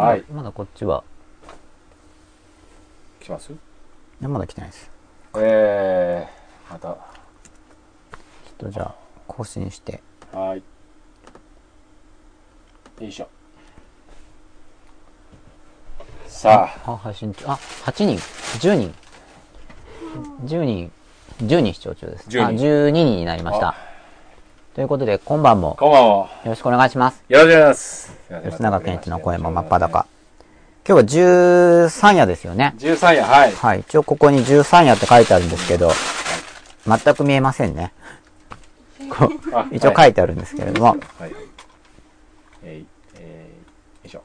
はい。まだこっちは、来ます？いやまだ来てないです。えー、また。ちょっとじゃあ、更新して。はい。よいしょ。さあ、あ、配信中。あ、8人、10人。10人、10人視聴中です。10人あ、12人になりました。ということで、今晩もこんばんは。よろしくお願いします。よろしくお願いします。吉永健一の声も真っ裸。今日は13夜ですよね。13夜、はい。はい。一応ここに13夜って書いてあるんですけど、全く見えませんね。こ一応書いてあるんですけれども、はい。えい、えー、よいしょ。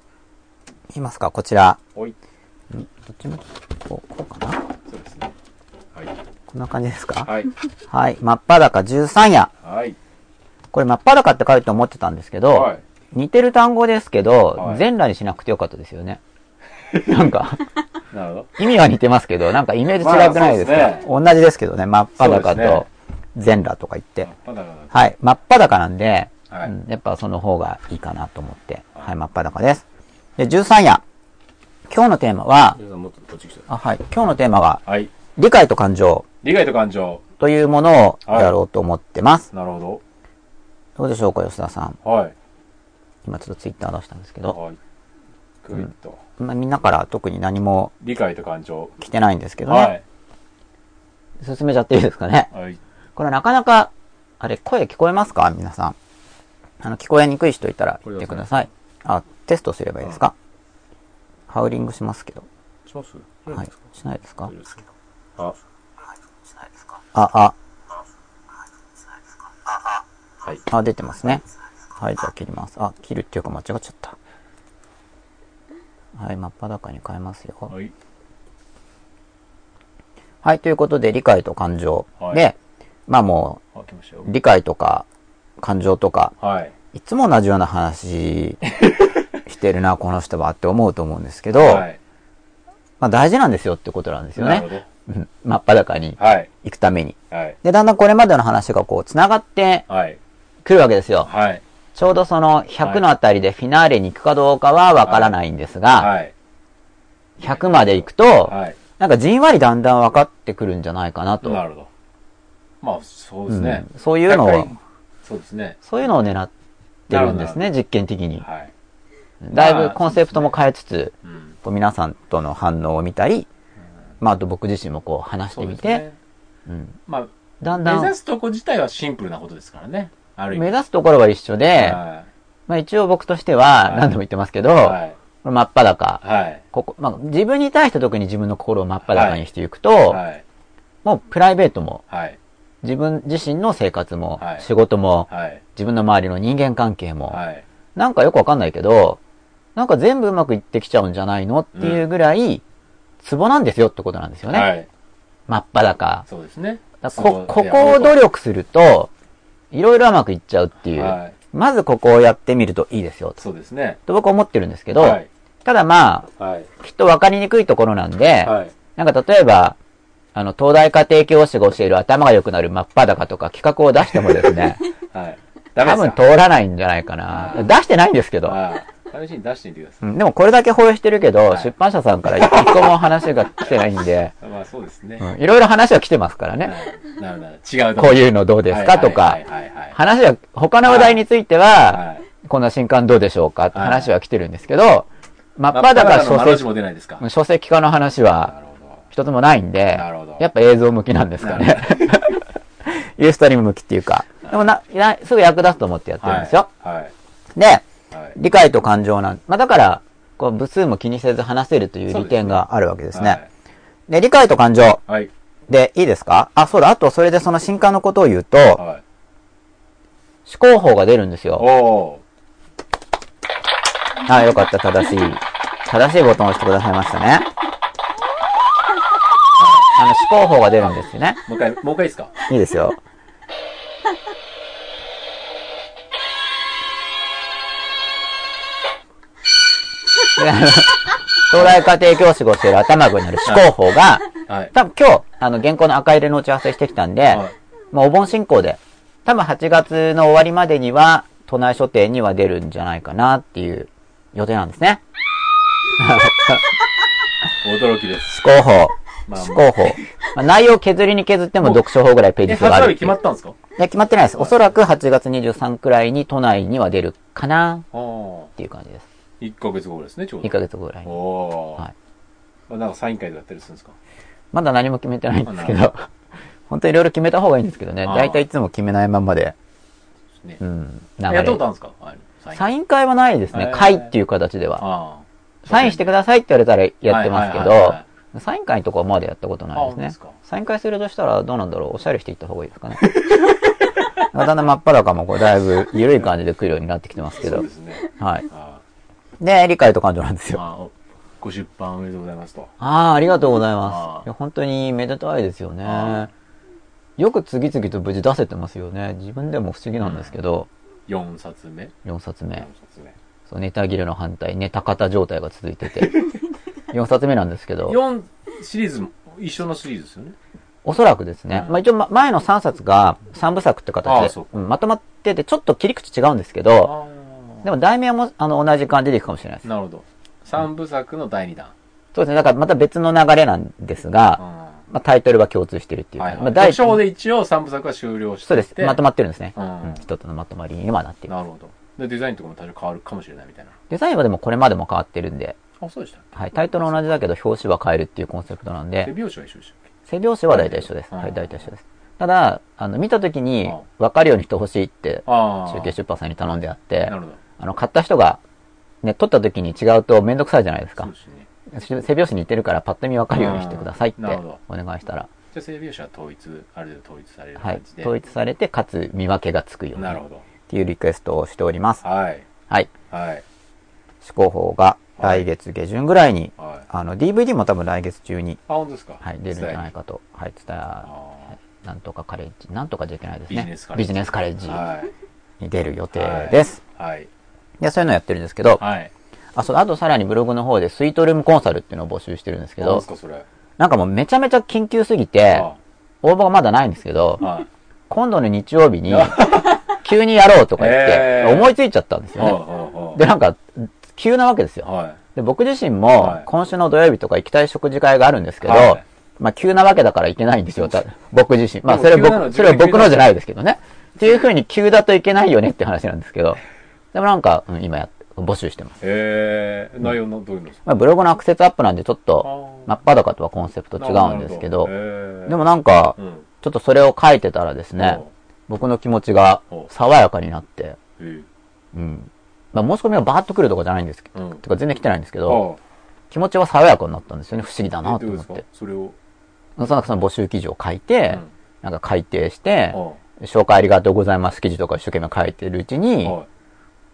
見ますか？こちら。おい。どっちも、こう、こうかな？そうですね。はい。こんな感じですか？はい。はい。真っ裸13夜。はい。これ真っ裸って書いて思ってたんですけど、はい。似てる単語ですけど、はい全裸にしなくてよかったですよね。なんか、なるほど。意味は似てますけど、なんかイメージ違くないですか、まあそうです同じですけどね、真っ裸と全裸とか言って。まだまだ。はい。真っ裸なんで、はいうんやっぱその方がいいかなと思って、はい、真っ裸です。で、13夜。今日のテーマは。あはい。今日のテーマが、はい。理解と感情理解と感情。というものをやろうと思ってます。なるほどうでしょうか、吉田さん。ど。はい。今ちょっとツイッター出したんですけど、はい。グイッと。まあ、みんなから特に何も理解と感情。来てないんですけどね。はい。進めちゃっていいですかね。はい。これなかなか、あれ、声聞こえますか？皆さん。あの、聞こえにくい人いたら言ってください。あ、テストすればいいですか？ハウリングしますけど。します？はい。しないですか？あ、あ、あ、はい。あ、出てますね。はい、じゃあ切ります。あ、切るっていうか間違っちゃった。はい、真っ裸に変えますよ。はい。はい、ということで、理解と感情。はいで、まあもう、。理解とか、感情とか、はい。いつも同じような話 してるな、この人はって思うと思うんですけど、はい。まあ大事なんですよってことなんですよなるほね。うん真っ裸に。行くために。はい。で、だんだんこれまでの話がこう、繋がってはい。くるわけですよ。はい。ちょうどその100のあたりでフィナーレに行くかどうかはわからないんですが、はい。100まで行くと、はい。なんかじんわりだんだん分かってくるんじゃないかなと。なるほど。まあ、そうですね。うんそういうのを100回そうですね。そういうのを狙ってるんですなね、実験的に。はい。だいぶコンセプトも変えつつ、うん。こう皆さんとの反応を見たり、まあ、あと僕自身もこう話してみて、そうね。うん、まあ、だんだん目指すとこ自体はシンプルなことですからね。目指すところは一緒で、はまあ一応僕としてははい何度も言ってますけど、い。はい。これ真っ裸。はい。ここ、まあ自分に対して特に自分の心を真っ裸にしていくと、はい。もうプライベートも、はい。自分自身の生活も、はい仕事も、はい。自分の周りの人間関係も、はい。なんかよくわかんないけど、なんか全部うまくいってきちゃうんじゃないのっていうぐらい、ツボなんですよってことなんですよね。はい。真っ裸。そうですね。ここを努力すると、いろいろうまくいっちゃうっていう。はい。まずここをやってみるといいですよと。そうですね。と僕は思ってるんですけど、はい。ただまはい。あ、きっと分かりにくいところなんで、はい。なんか例えば、あの、東大家庭教師が教える頭が良くなる真っ裸とか企画を出してもですね、はい。多分通らないんじゃないかな。出してないんですけど。はい。試しに出してみてくださうんでもこれだけ放映してるけど、はい出版社さんから一個も話が来てないんで、あそうですね。うんいろいろ話は来てますからね。はいなるほど。違うとこういうのどうですか？とか。話は、他の話題については、はい。こんな新刊どうでしょうか？ってはい話は来てるんですけど、真っまあ裸書籍、出ないですか。な書籍化の話は。一つもないんでやっぱ映像向きなんですかね。ユーストリーム向きっていうか。でもな、なすぐ役立つと思ってやってるんですよ。はい。はい。で、はい。理解と感情なん、まあだから、こう部数も気にせず話せるという利点があるわけですね。で、理解と感情はい。はい。でいいですか？あ、そうだ、あとそれでその新刊のことを言うと、はい。思考法が出るんですよ。おあ、よかった、正しい。正しいボタンを押してくださいましたね。あの、思考法が出るんですよね。ー。もう一回、もう一回いいですか？いいですよ。であの東大家庭教師が教える頭がになる思考法が、はい。多分今日、あの、原稿の赤入れの打ち合わせしてきたんで、はいもうお盆進行で、多分8月の終わりまでには、都内書店には出るんじゃないかなっていう予定なんですね。驚きです。思考法。まあ思考法。まあ、内容削りに削っても読書法ぐらいペーえ、ジ数があるっていう。決まったんですか？いや、決まってないです。おそらく8月23くらいに都内には出るかなああ。っていう感じです。1ヶ月後ですね、ちょうど。2ヶ月後ぐらいおに。おー。はいまあなんかサイン会とかやったりするんですか？まだ何も決めてないんですけど、本当にいろいろ決めた方がいいんですけどね。大体いつも決めないまんまで、ねう。ん、流やったことあれ。るんですか？サイン。会はないですね会っていう形では。サインしてくださいって言われたらやってますけど、サイン会のとこはまだやったことないですね。サイン会するとしたらどうなんだろう？おしゃれしていった方がいいですかね？だんだん真っ裸もこうだいぶ緩い感じで来るようになってきてますけどそうで。すね。はい。あで、理解と感情なんですあ。よ。まあ、おご出版おめでとうございますと。ああ、ありがとうございます。いや本当にめでたいですよあね。よく次々と無事出せてますよね。自分でも不思議なんですけど、4冊目4冊 ?4 目。冊目。そう、ネタ切れの反対、ネタ型状態が続いてて。4冊目なんですけど、4シリーズも一緒のシリーズですよね。おそらくですね。うんまあ一応ま前の3冊が3部作って形でまとまってて、ちょっと切り口違うんですけど、あでも題名はもあの同じ感じでいくかもしれないです。なるほど。3部作の第2弾。そうですね。だからまた別の流れなんですが、まあタイトルは共通してるっていうか、はいはい。まあ第読書で一応3部作は終了してそうです。まとまってるんですね。ううんん。一つのまとまりにはなっている。なるほど。で、デザインとかも多少変わるかもしれないみたいな。デザインはでもこれまでも変わってるんで、あ、そうでしたはい。タイトル同じだけど表紙は変えるっていうコンセプトなん手で、拍子は一緒でしたっ背表紙は大体一緒です。うんはい、大体一緒です。ただ、あの、見た時にうん分かるようにしてほしいって。中継出版さんに頼んであってな、るほど。あの、買った人が、ね、撮った時に違うとめんどくさいじゃないですかそう。ですね。背拍子に似てるからパッと見分かるようにしてくださいってお願いしたら、じゃあ背拍子は統一、ある程度統一されるはい感じ。で。統一されて、かつ見分けがつくようにっなるほど。ていうリクエストをしております。はい。はい。はい。試行法が来月下旬ぐらいに、はい。あの、DVD も多分来月中に、あ、本当ですか？はい、出るんじゃないか。かと。はい、伝え、あなんとかカレッジ、なんとかじゃいけないですビね。ジネスカレッジビジネスカレッジ。に出る予定です。はい。で、そういうのやってるんですけど、はい。あ、そう、あとさらにブログの方でスイートルームコンサルっていうのを募集してるんですけどどうです、か、それ。なんかもうめちゃめちゃ緊急すぎて、あ応募がまだないんですけど、はい。今度の日曜日に、急にやろうとか言ってへ、ー思いついちゃったんですよね。はで、なんか、急なわけですよ。はい。で、僕自身はい、も今週の土曜日とか行きたい食事会があるんですけど、はいまあ、急なわけだから行けないんですよ、た僕自身。まあ、それでも急なの僕、それは僕のじゃないですけどね。っていう風に急だといけないよねって話なんですけど、でもなんか、うん今や、募集してます。えー、内容のどういうのですか？まあ、ブログのアクセスアップなんでちょっと、真っ裸とはコンセプト違うんですけど、ででもなんかう、ん。ちょっとそれを書いてたらですね、僕の気持ちがお爽やかになって、えうん。まあ、申し込みがバーッと来るとかじゃないんですけど、うんてか全然来てないんですけえど、気持ちは爽やかになったんですよね。不思議だなと思って。それを？その募集記事を書いて、うんなんか改訂して、は紹介ありがとうございます記事とか一生懸命書いてるうちい。に、はい。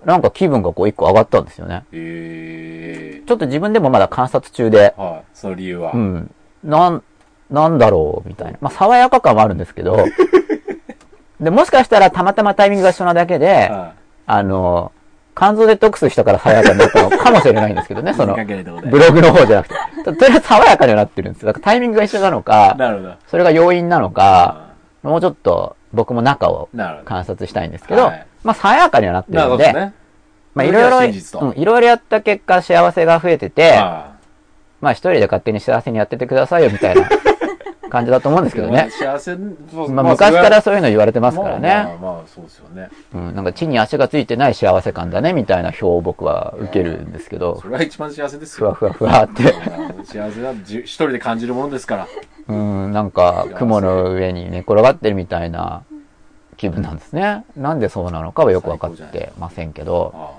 なんか気分がこう一個上がったんですよね。えちょっと自分でもまだ観察中でー、、はい。その理由は。うん。なん、なんだろうみたいな。まあ、爽やか感はあるんですけど、で、もしかしたらたまたまタイミングが一緒なだけで、はあの、肝臓デトックスしたから爽やかになったのかもしれないんですけどね、い。その、ブログの方じゃなくて。ととりあえず爽やかにはなってるんですよ。だからタイミングが一緒なのか、なるほど。それが要因なのか、あもうちょっと僕も中を。観察したいんですけど、はいまあ爽やかにはなってなるので、ね。まあいろいろ、うんいろいろやった結果幸せが増えてて、あまあ一人で勝手に幸せにやっててくださいよみたいな 感じだと思うんですけどね。幸せ、まあ昔からそういうの言われてますからまあね。まあまあ、そうですよね。うん、なんか地に足がついてない幸せ感だねみたいな表を僕は受けるんですけどそ、れが一番幸せですよ。ふわふわふわって。幸せはじ一人で感じるものですから。うん、なんか雲の上に寝転がってるみたいな気分なんですね。なんでそうなのかはよくわかってませんけど、あ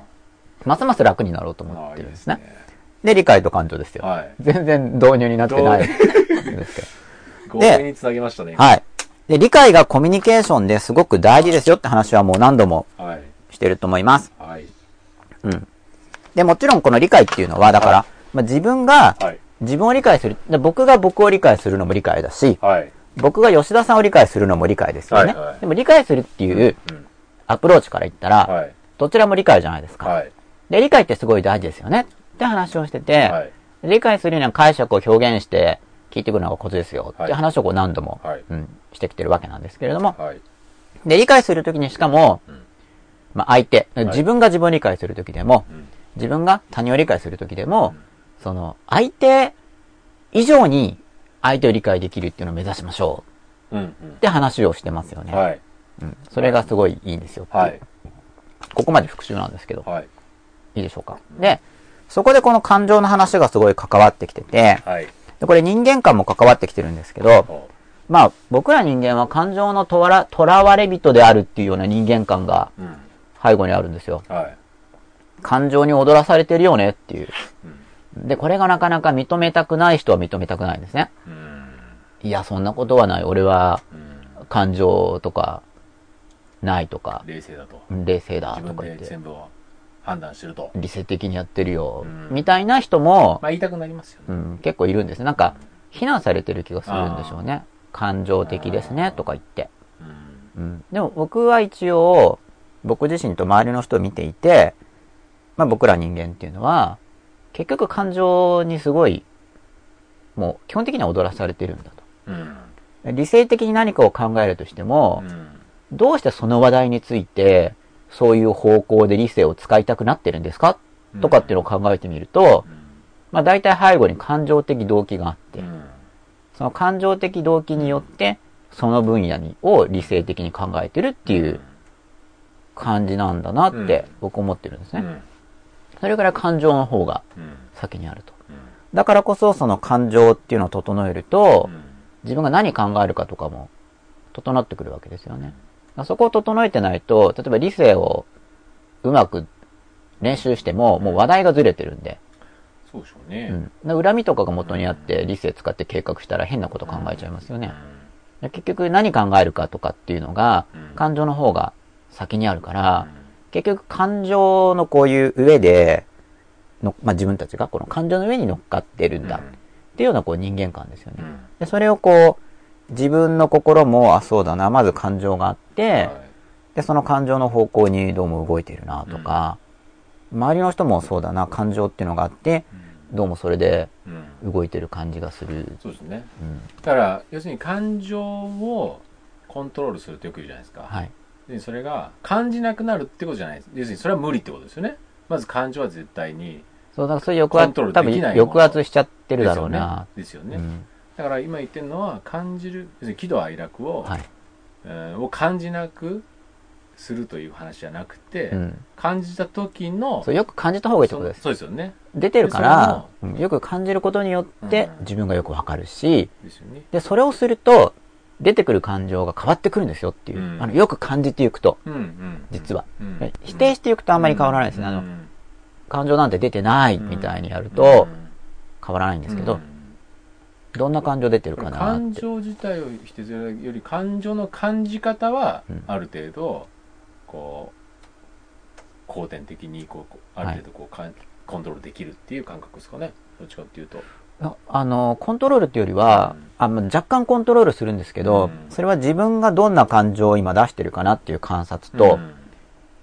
ますます楽になろうと思ってあいいでねるんですすね。。で、理解と感情ですよ。はい。全然導入になってないんですけど。強引につなげましたね。はい。で、理解がコミュニケーションですごく大事ですよって話はもう何度もはい。してると思います。はい。うん。で、もちろんこの理解っていうのは、だから、はまあ、自分がはい。自分を理解する、で僕が僕を理解するのも理解だし、はい。僕が吉田さんを理解するのも理解ですよね。はいはいでも理解するっていううん。アプローチから言ったら、はい。どちらも理解じゃないですか。はい。で、理解ってすごい大事ですよね。って話をしてて、はい。理解するには解釈を表現して聞いてくるのがコツですよ。って話をこう何度も、はいうん、してきてるわけなんですけれども、はい。で、理解するときにしかも、んまあ相手、い自分が自分を理解するときでも、うん。自分が他人を理解するときでも、その、相手以上に相手を理解できるっていうのを目指しましょうん。うって話をしてますよね。はい。うん。それがすごいいいんですよはい。ここまで復習なんですけど、はい。いいでしょうか。で、そこでこの感情の話がすごい関わってきてて、はい。でこれ人間観も関わってきてるんですけど、おまあ僕ら人間は感情のとわら、囚われ人であるっていうような人間観がうん。背後にあるんですよ。はい。感情に踊らされてるよねっていう。うん。で、これがなかなか認めたくない人は認めたくないんですね。うん。いや、そんなことはない。俺はうん。感情とか、ないとか、冷静だと。冷静だとか言って、全部を判断してると。理性的にやってるようん、みたいな人も、まあ言いたくなりますよね。うん、結構いるんです。なんか、非難されてる気がするんでしょうね。感情的ですね、とか言って。うん。うん。でも僕は一応、僕自身と周りの人を見ていて、まあ僕ら人間っていうのは、結局感情にすごい、もう基本的には踊らされてるんだうん。と。理性的に何かを考えるとしても、うん。どうしてその話題について、そういう方向で理性を使いたくなってるんですか？とかっていうのを考えてみると、まあ大体背後に感情的動機があってう、ん。その感情的動機によって、その分野にを理性的に考えてるっていう感じなんだなって僕思ってるんですね。うん。それから感情の方がうん。先にあると。うん。だからこそその感情っていうのを整えるとう、ん自分が何考えるかとかも整ってくるわけですよね。そこを整えてないと、例えば理性をうまく練習しても、もう話題がずれてるんで、そうでしょうね。うん。で恨みとかが元にあって理性使って計画したら変なこと考えちゃいますよね。で結局何考えるかとかっていうのがうん、感情の方が先にあるから、結局感情のこういう上で、のまあ、自分たちがこの感情の上に乗っかってるんだっていうようなこう人間観ですよね。うん。でそれをこう、自分の心も、あ、そうだな、まず感情があって、はいで、その感情の方向にどうも動いているなとか、周りの人もそうだな、感情っていうのがあって、どうもそれでうん。動いてる感じがする。そうですね。うん。だから、要するに感情をコントロールするってよく言うじゃないですか。はい。でそれが感じなくなるってことじゃないです。要するにそれは無理ってことですよね。まず感情は絶対に。そう、だからそういう抑圧、多分できないもの抑圧しちゃってるだろうな。ですよね。ですよねうん。だから今言ってるのは感じる、要するに喜怒哀楽を、はい。えーを感じなくするという話じゃなくて、うん。感じた時のそう、よく感じた方がいいってことです。そうですよね。出てるから、うんよく感じることによってうん自分がよくわかるし、ですよね。で、それをすると、出てくる感情が変わってくるんですよっていう。うんあの、よく感じていくと、うんうん。実は。否定していくとあんまり変わらないですね。あの、うん感情なんて出てないみたいにやるうとん変わらないんですけど、うんどんな感情出てるかなって。感情自体を否定するより感情の感じ方はうんある程度こう後天的にこうある程度こうかんコントロールできるっていう感覚ですかねどっちかっていうとああの、コントロールっていうよりはうん、あまあ若干コントロールするんですけど、うんそれは自分がどんな感情を今出してるかなっていう観察と、うん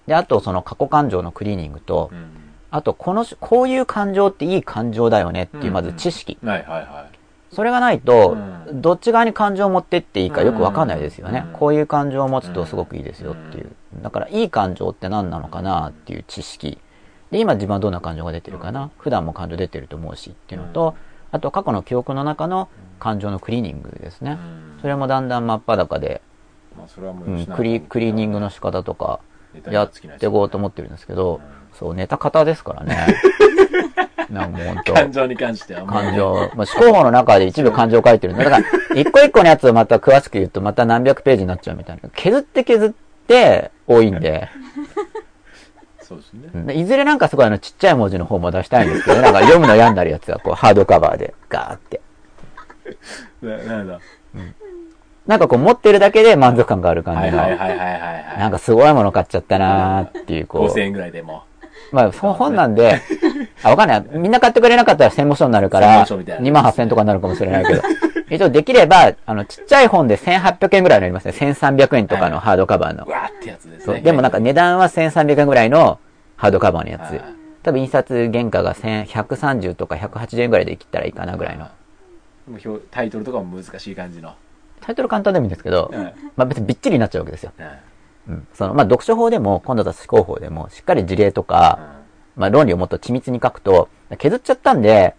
で、あとその過去感情のクリーニングと、うんあとこのし、こういう感情っていい感情だよねっていうまず知識。はいはいはいそれがないと、うんどっち側に感情を持ってっていいかよくわかんないですよね。うんこういう感情を持つとすごくいいですよっていう。だから、いい感情って何なのかなっていう知識。で、今自分はどんな感情が出てるかな。普段も感情出てると思うしっていうのと、あと過去の記憶の中の感情のクリーニングですね。それもだんだん真っ裸で、まあそれはもうん、うクリ、クリーニングの仕方とか、やっていこうと思ってるんですけど、うそう、ネタ型ですからね。なんかもう本当。感情に関してはもう。感情、まあ、思考法の中で一部感情を書いてるんだ。だから、一個一個のやつをまた詳しく言うとまた何百ページになっちゃうみたいな。削って削って多いんで、そうですね。うん。いずれなんかすごいあのちっちゃい文字の方も出したいんですけど、なんか読むの病んだるやつがこうハードカバーでガーって。ななん。だなんかこう持ってるだけで満足感がある感はいじの、はいはいはいはいはいなんかすごいもの買っちゃったなーっていうこ5000う。円ぐらいでもまあ、本なんで、あ、わかんない。みんな買ってくれなかったら専門書になるから、書みたいな2万8000とかになるかもしれないけど、一応できれば、あの、ちっちゃい本で1800円ぐらいになりますね。1300円とかのハードカバーのう。わーってやつですね。でもなんか値段は1300円ぐらいのハードカバーのやつはい。多分印刷原価が1130とか180円ぐらいで切ったらいいかなぐらいの。もう表タイトルとかも難しい感じのタイトル簡単でもいいんですけど、うんまあ別にびっちりになっちゃうわけですよ。うんうん。その、まあ読書法でも、今度は思考法でも、しっかり事例とか、まあ論理をもっと緻密に書くと、削っちゃったんで、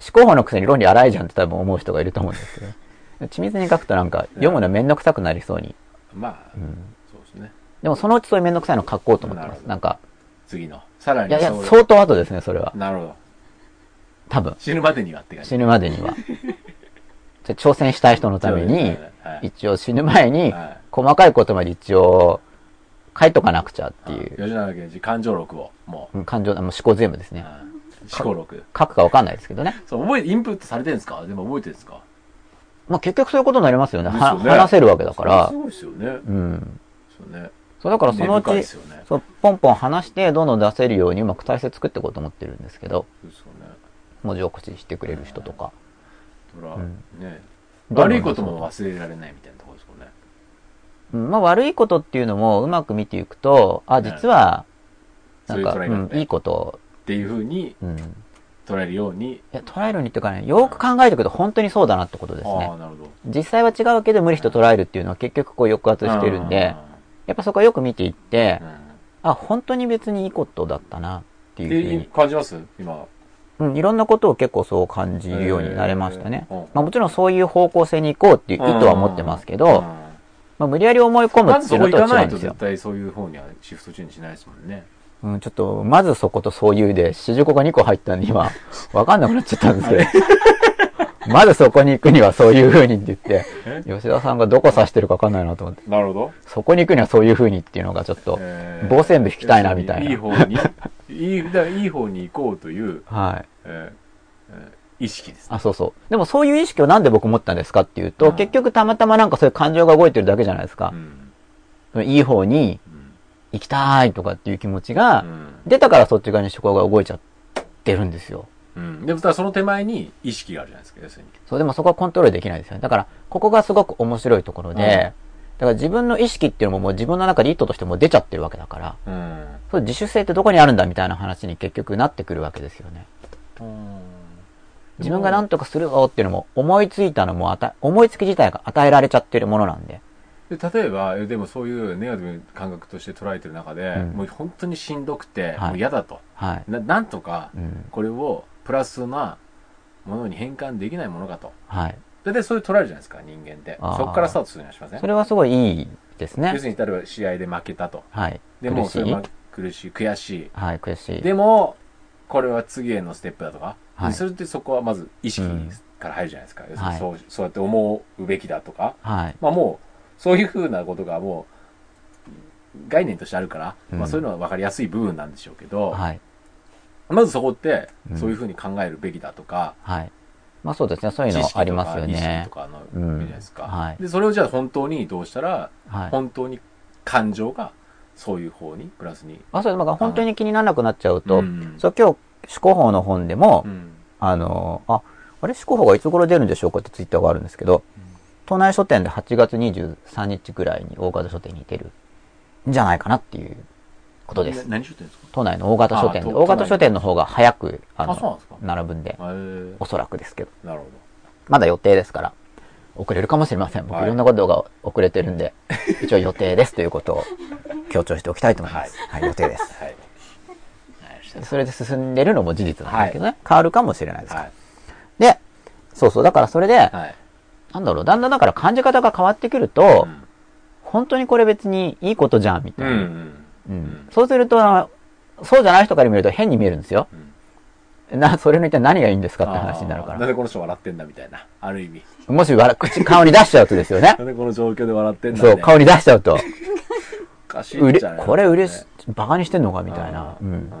思考法のくせに論理荒いじゃんって多分思う人がいると思うんですけど、緻密に書くとなんか読むのめんどくさくなりそうに。まあ、うん。そうですね。でもそのうちそういうめんどくさいの書こうと思ってます。なんか、次の。さらにいやいや、相当後ですね、それは。なるほど。多分。死ぬまでにはって感じ。死ぬまでには。挑戦したい人のために、はい一応死ぬ前にはい、細かいことまで一応、書いとかなくちゃっていう、吉永源氏感情録を、もう、うん感情、もう思考全部ですね。はい思考録。書くかわかんないですけどね。そう、覚えて、インプットされてるんですか？でも覚えてるんですか？まあ結局そういうことになりますよね。よね話せるわけだからす。ごいですよね。うん。そうね。そうだからそのうち、ね。そう、ポンポン話して、どんどん出せるようにうまく体制作っていこうと思ってるんですけど、そうですよね。文字起こししてくれる人とか。ほら、うんね。悪いことも忘れられないみたいな。うん。まあ悪いことっていうのもうまく見ていくと、あ、実は、なんか、そうん、いいこと、っていうふうに捉えるように。や、捉えるにっていうかね、よく考えておくと本当にそうだなってことですね。ああ、。なるほど。実際は違うけど無理して捉えるっていうのは結局こう抑圧してるんで、やっぱそこはよく見ていってあ、本当に別にいいことだったなっていうふうえに、感じます？今。うん、いろんなことを結構そう感じるようになれましたね。まあもちろんそういう方向性に行こうっていう意図は持ってますけうど、んまあ無理やり思い込むまずそっていうのこ行かないととは違うんですよ絶。対そういう方にはシフトチェンジしないですもんね。うん、ちょっと、まずそことそういうで、四十五が2個入ったんで今、わかんなくなっちゃったんですけど。まずそこに行くにはそういう風にって言って、え？吉田さんがどこ指してるかわかんないなと思って、なるほど。そこに行くにはそういう風にっていうのがちょっと、えー棒線部引きたいなみたいないい方に、いい、だいい方に行こうという、はい。えーえー意識ですね。あ、そうそう。でもそういう意識をなんで僕持ったんですかっていうと、うん結局たまたまなんかそういう感情が動いてるだけじゃないですかう。ん。いい方にうん行きたいとかっていう気持ちがう、ん出たからそっち側に思考が動いちゃってるんですよ。うん。でも、ただその手前に意識があるじゃないですか、要するに。そう、でもそこはコントロールできないですよね。だから、ここがすごく面白いところで、うんだから自分の意識っていうのももう自分の中で意図としてもう出ちゃってるわけだから、うん。そう自主性ってどこにあるんだみたいな話に結局なってくるわけですよね。自分が何とかするぞっていうのも思いついたのも思いつき自体が与えられちゃってるものなんで。で例えば、えでもそういうネガティブな感覚として捉えてる中で、うんもう本当にしんどくて、はいもう嫌だと。はい。ななんとかう、ん。これをプラスなものに変換できないものかと。はい。大体そういう捉えるじゃないですか、人間って。そこからスタートするにはしません？それはすごいいいですね要。するに、例えば試合で負けたと。はい。でも、れは苦しい、悔しい。はい、悔しい。でも、これは次へのステップだとか？はいそれってそこはまず意識うんから入るじゃないですか。要するはいにそうそうやって思うべきだとか。はい。まあもう、そういうふうなことがもう、概念としてあるから、うんまあそういうのは分かりやすい部分なんでしょうけど、はい。まずそこってう、んそういうふうに考えるべきだとか、はい。まあそうですね。そういうのありますよ意識ねと。かの、うんじゃないですか、はいで、それをじゃあ本当にどうしたら、はい。本当に感情がそういう方に、プラスに。あ、そう、まあ本当に気にならなくなっちゃうと、うんそう、今日、思考法の本でも、うんあの、あ、あれ思考法がいつ頃出るんでしょうかってツイッターがあるんですけど、都内書店で8月23日ぐらいに大型書店に出るんじゃないかなっていうことです。な何書店ですか？都内の大型書店で、大型書店の方が早く、あのですか、並ぶんで、おそらくですけど、なるほまだ予定ですから、遅れるかもしれません。僕はいいろんなことが遅れてるんで、一応予定ですということを強調しておきたいと思います。はい、予定です。ど。はい。それで進んでるのも事実なんですけどね、変わるかもしれないですから。はい。で、そうそう、だからそれで、はい。なんだろう、だんだんだから感じ方が変わってくると、うん本当にこれ別にいいことじゃん、みたいな。うん。うんそうすると、そうじゃない人から見ると変に見えるんですよ。な、それの一体何がいいんですかって話になるから。なんでこの人笑ってんだみたいな。ある意味。もし笑、口、顔に出しちゃうとですよねな。んでこの状況で笑ってんだそう、顔に。に出しちゃうと、おかしいんじゃないこれ嬉し、バカにしてんのかみたいな。ううんん。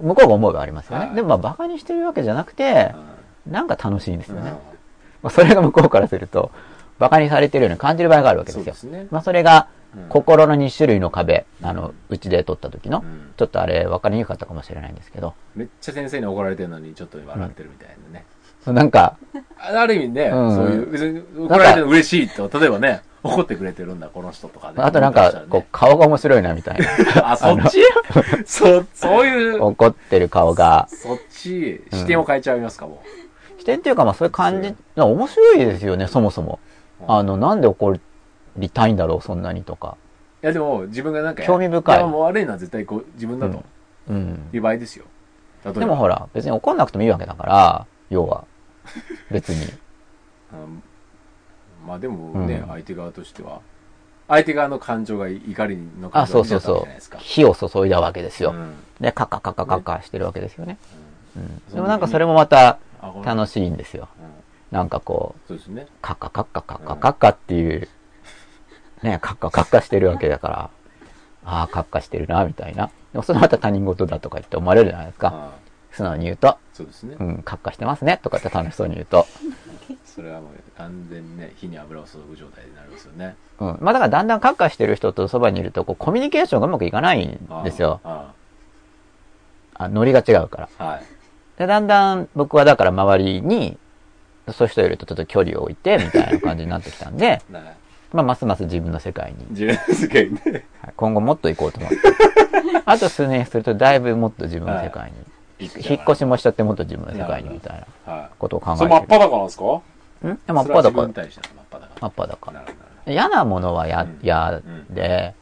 向こうが思うがありますよね。はいでもまあバカにしてるわけじゃなくて、うんなんか楽しいんですよね。うんまあそれが向こうからすると、バカにされてるように感じる場合があるわけですよ。すね。まあそれがうん、心の2種類の壁、あの、うちで撮った時のうん、ちょっとあれ分かりにくかったかもしれないんですけど、めっちゃ先生に怒られてるのにちょっと笑ってるみたいなね。なんか、あある意味ね、うんそういう、別に怒られてるの嬉しいと、例えばね、怒ってくれてるんだ、この人とかね。あとなんか、こう、顔が面白いなみたいな。あ、そっち？そ、そういう、怒ってる顔が。そっち、視点を変えちゃいますか、も視点っていうかまあそういう感じ、面白いですよね、そもそも。う。あの、なんで怒りたいんだろう、そんなにとか。いやでも、自分がなんか、興味深いやもう悪いのは絶対こう、自分だとうん。いう場合ですよ。でもほら、別に怒んなくてもいいわけだから、要は。別に。うんまあでもね、うん相手側としては相手側の感情が怒りのあ、感情そうそうそうになったわけじゃないですか。火を注いだわけですよ。うんで、カッカカッカカッカしてるわけですよね。うんうん。でもなんかそれもまたあこれ楽しいんですよ。うんなんかこう、そうですね。カッカカッカカッカカッカっていう、ね、カッカカッカしてるわけだから、ああ、カッカしてるな、みたいな。でもそれまた他人事だとか言って思われるじゃないですか。あ素直に言うと、そうですねう。ん、カッカしてますね、とかって楽しそうに言うと。それはもう完全にね、火に油を注ぐ状態になりますよね。うん。まあだからだんだんカッカしてる人とそばにいると、こう、コミュニケーションがうまくいかないんですよ。ああ、ノリが違うから。あはい。で、だんだん僕はだから周りに、そういう人いるとちょっと距離を置いて、みたいな感じになってきたんで、な まあ、ますます自分の世界に、自分の世界にね、はい今後もっと行こうと思って。あと数年すると、だいぶもっと自分の世界に、引っ越しもしちゃってもっと自分の世界にみたいなはことを考い。それ真っえて裸なんですかる。ん？で真っ裸真っ裸。真っ裸。嫌なものはやうん嫌で、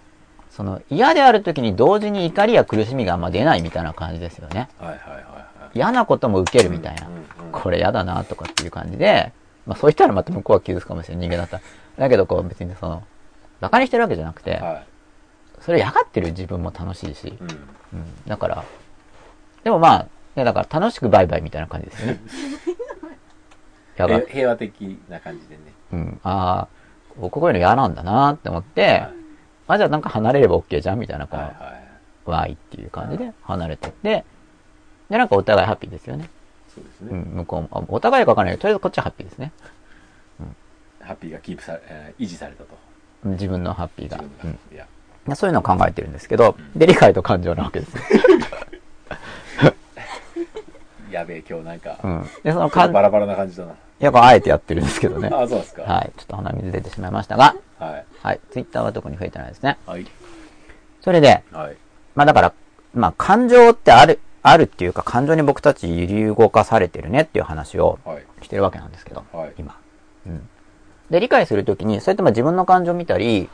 その嫌である時に同時に怒りや苦しみがあんま出ないみたいな感じですよね。はいはいはいはい。嫌なことも受けるみたいな。うんうんうんこれ嫌だなとかっていう感じで、まあそう言ったらまた向こうは傷つくかもしれない人間だったら。だけどこう別にその、馬鹿にしてるわけじゃなくて、はそれ嫌がってる自分も楽しいし、い。うん。うん。だから、でもまあ、ね、だから楽しくバイバイみたいな感じですよね。嫌がっ平平和的な感じでね。うん。ああ、僕こういうの嫌なんだなって思って、はいあ、じゃあなんか離れれば OK じゃんみたいな、この、はいはい。わーいっていう感じで離れてって、で、なんかお互いハッピーですよね。そうですね。うん、向こうも、あお互いかわかんないけど、とりあえずこっちはハッピーですね。ハッピーがキープされ、えー維持されたと。うん自分のハッピーが。うん、そういうのを考えてるんですけど、うんで、理解と感情なわけですね。やべえ、今日なんか、うん。で、その感、いバラバラな感じだな。や、これあえてやってるんですけどね。あ あ、そうですか。はい。ちょっと鼻水出てしまいましたが、はい。はい。ツイッターは特に増えてないですね。はい。それで、はい。まあだから、まあ感情ってある、あるっていうか感情に僕たち揺り動かされてるねっていう話をはい。してるわけなんですけど、はい。今。うん。で、理解するときに、そうやってまあ自分の感情を見たり、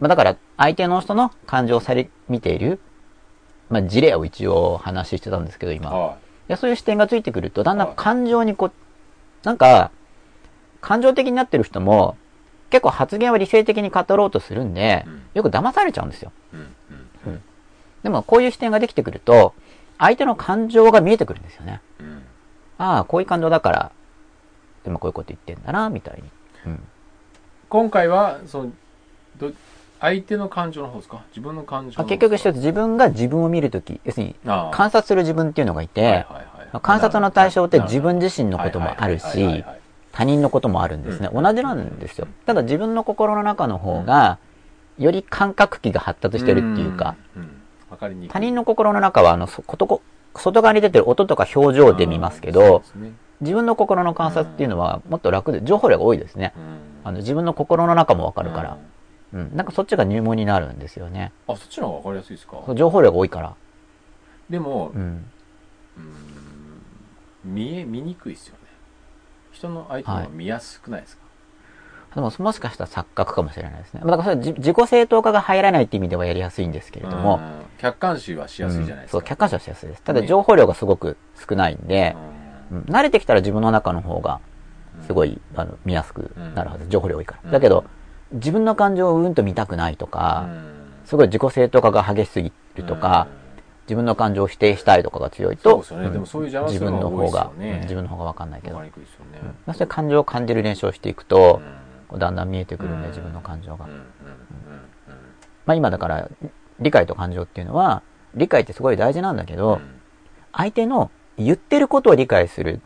まあだから相手の人の感情をされ、見ている、まあ事例を一応話してたんですけど、今。はでそういう視点がついてくると、だんだんはい感情にこう、なんか、感情的になってる人も、結構発言は理性的に語ろうとするんでうん、よく騙されちゃうんですよ。い。うん。うん。でもこういう視点ができてくると、相手の感情が見えてくるんですよね。うん。ああ、こういう感情だから、でもこういうこと言ってんだな、みたいに。うん。今回は、その、ど、相手の感情の方ですか？自分の感情あの方結局一つ自分が自分を見るとき、要するに観察する自分っていうのがいて、はいはいはい観察の対象って自分自身のこともあるし他人のこともあるんですね。うん同じなんですよ。ただ自分の心の中の方が、より感覚器が発達してるっていうか、うん、うん他人の心の中は、あの、そことこ、外側に出てる音とか表情で見ますけど自分の心の観察っていうのはもっと楽で、情報量が多いですね。うん。あの、自分の心の中もわかるかうら。うん。なんかそっちが入門になるんですよね。んあそっちの方がわかりやすいですか情報量が多いから。でもう、ん。うん見え見にくいですよね人の相手の方が見やすくないですか、でも、もしかしたら錯覚かもしれないですね。まあだからそれは自自己正当化が入らないって意味ではやりやすいんですけれども、うん客観視はしやすいじゃないですか、うんそう、客観視はしやすいです。ただね情報量がすごく少ないんで、うんうん慣れてきたら自分の中の方が、すごい、あの、見やすくなるはず。情報量多いから。うんだけど、自分の感情をうんと見たくないとうか、ん。すごい自己正当化が激しすぎるとか、自分の感情を否定したいとかが強いと、自分の方が、自分の方がわかんないけど、そういう感情を感じる練習をしていくと、だんだん見えてくるんで、うん。自分の感情が。まあ今だから、理解と感情っていうのは、理解ってすごい大事なんだけど、うん。相手の言ってることを理解する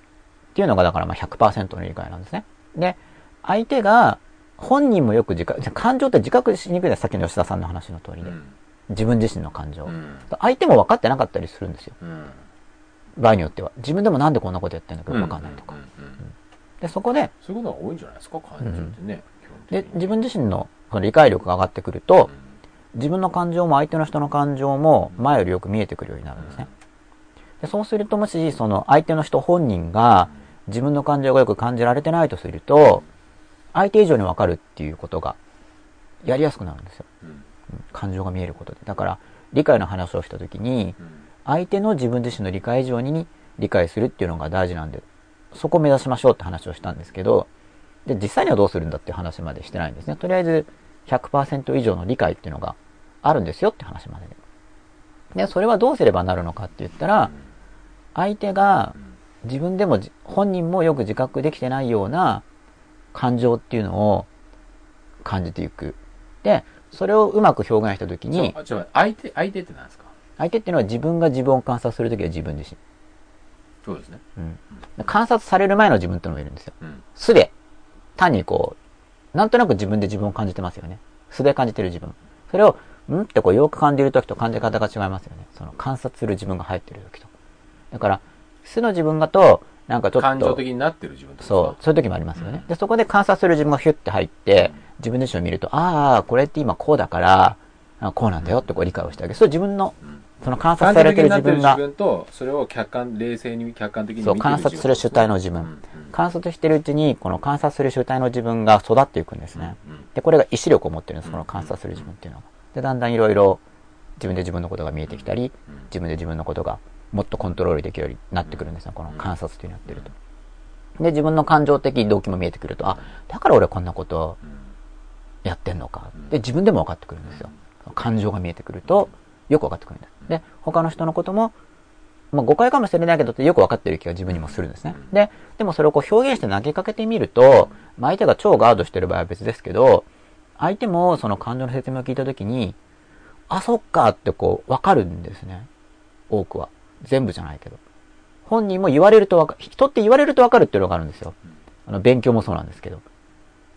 っていうのがだからまあ100%の理解なんですね。で、相手が本人もよく自覚、感情って自覚しにくいです。さっきの吉田さんの話の通りで。自分自身の感情。うん相手も分かってなかったりするんですよ。うん場合によっては。自分でもなんでこんなことやってんだけど分かんないとかうん。うんうんで、そこで、そういうことが多いんじゃないですか感情ってね、基で自分自身のこの理解力が上がってくると、自分の感情も相手の人の感情も前よりよく見えてくるようになるんですね。でそうするともし、その相手の人本人が自分の感情がよく感じられてないとすると、相手以上にわかるっていうことがやりやすくなるんですよ。うんうん感情が見えることで。だから、理解の話をしたときに、うん相手の自分自身の理解以上に理解するっていうのが大事なんで、そこを目指しましょうって話をしたんですけど、で、実際にはどうするんだっていう話までしてないんですね。とりあえず100%以上の理解っていうのがあるんですよって話までで。で、それはどうすればなるのかって言ったら、相手が自分でもじ本人もよく自覚できてないような感情っていうのを感じていく。で、それをうまく表現したときにちょ相手相手って何ですか？相手っていうのは自分が自分を観察するときは自分自身。そうですねうん。観察される前の自分っていうのがいるんですよ。うん素で、単にこう、なんとなく自分で自分を感じてますよね。素で感じてる自分。それを、ん？ってこうよく感じるときと感じ方が違いますよね。その観察する自分が入ってるときと。だから、素の自分がと、なんかちょっと、感情的になってる自分そう、そういう時もありますよね。で、そこで観察する自分がヒュッて入って、自分自身を見ると、ああ、これって今こうだから、あこうなんだよってこう理解をしてあげる。それ自分の、その観察されてる自自分が、分とそれを客観冷静に客観的にそう、る観察する主体の自分。うん。観察してるうちに、この観察する主体の自分が育っていくんですね。うん。で、これが意志力を持ってるんです、この観察する自分っていうのが。で、だんだんいろいろ自分で自分のことが見えてきたり、自分で自分のことがもっとコントロールできるようになってくるんですよ、この観察っていうのをやってると。で、自分の感情的動機も見えてくると、あ、だから俺こんなことをやってんのか。で、自分でも分かってくるんですよ。感情が見えてくると、よく分かってくるんです。で、他の人のことも、まあ誤解かもしれないけど、よく分かってる気が自分にもするんですね。で、でもそれをこう表現して投げかけてみると、まあ相手が超ガードしてる場合は別ですけど、相手もその感情の説明を聞いたときに、あ、そっかってこう分かるんですね。多くは。全部じゃないけど。本人も言われると分かる、人って言われると分かるっていうのがあるんですよ。あの、勉強もそうなんですけど。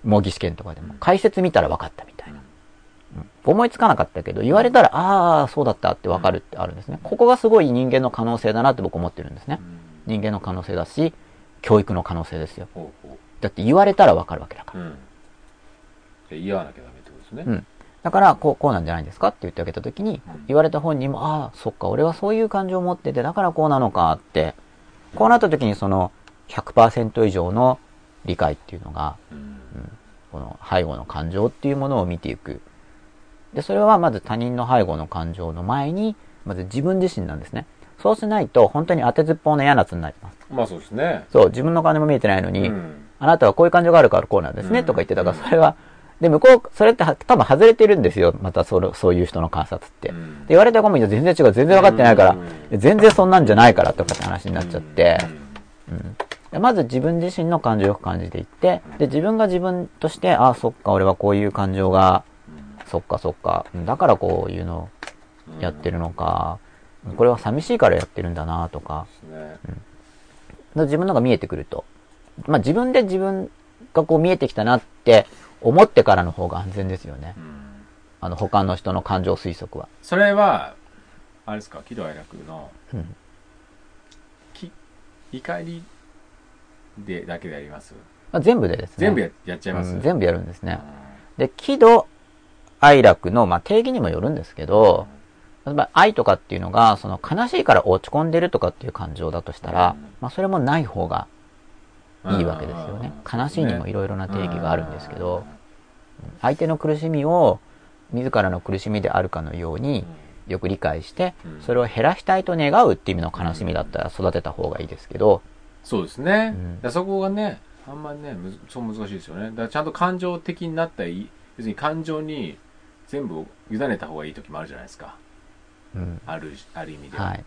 模擬試験とかでも。解説見たら分かったみたいな。うん思いつかなかったけど、言われたら、ああ、そうだったって分かるってあるんですね。ここがすごい人間の可能性だなって僕思ってるんですね。人間の可能性だし、教育の可能性ですよ。だって言われたら分かるわけだから。ううんで言わなきゃダメってことですねうん。だから、こう、こうなんじゃないですかって言ってあげたときにうん、言われた本人も、ああ、そっか、俺はそういう感情を持ってて、だからこうなのかって、こうなったときにその100%以上の理解っていうのが、うん。この背後の感情っていうものを見ていく。で、それはまず他人の背後の感情の前に、まず自分自身なんですね。そうしないと、本当に当てずっぽうの嫌なやつになります。まあそうですね。そう、自分の感情も見えてないのに、うん。あなたはこういう感情があるからこうなんですね、うん。とか言ってたから、それは、で、向こう、それっては多分外れてるんですよ。またその、そういう人の観察って。うん。で、言われた子も全然違う、全然分かってないから、うん。全然そんなんじゃないからとかって話になっちゃって、うん。うん。でまず自分自身の感情をよく感じていって、で、自分が自分として、ああ、そっか、俺はこういう感情が、そっかそっか、うんだからこういうのをやってるのか、これは寂しいからやってるんだなとか、ですね。で自分のが見えてくると。まあ自分で自分がこう見えてきたなって思ってからの方が安全ですよね。うんあの他の人の感情推測は。それはあれですか喜怒哀楽のうんき怒りでだけでやります？まあ、全部でですね。全部ややっちゃいます？うん全部やるんですね。で、喜怒哀楽の、まあ、定義にもよるんですけど、例えば愛とかっていうのが、その悲しいから落ち込んでるとかっていう感情だとしたら、うんまあそれもない方がうんいいわけですよね。うん。悲しいにもいろいろな定義があるんですけど、相手の苦しみを自らの苦しみであるかのようによく理解してうん、それを減らしたいと願うっていう意味の悲しみだったら育てた方がいいですけど、そうですね、うん。そこがねあんまりねそう難しいですよね。だからちゃんと感情的になったり別に感情に全部委ねた方がいい時もあるじゃないですか。うん。あるある意味では、はい。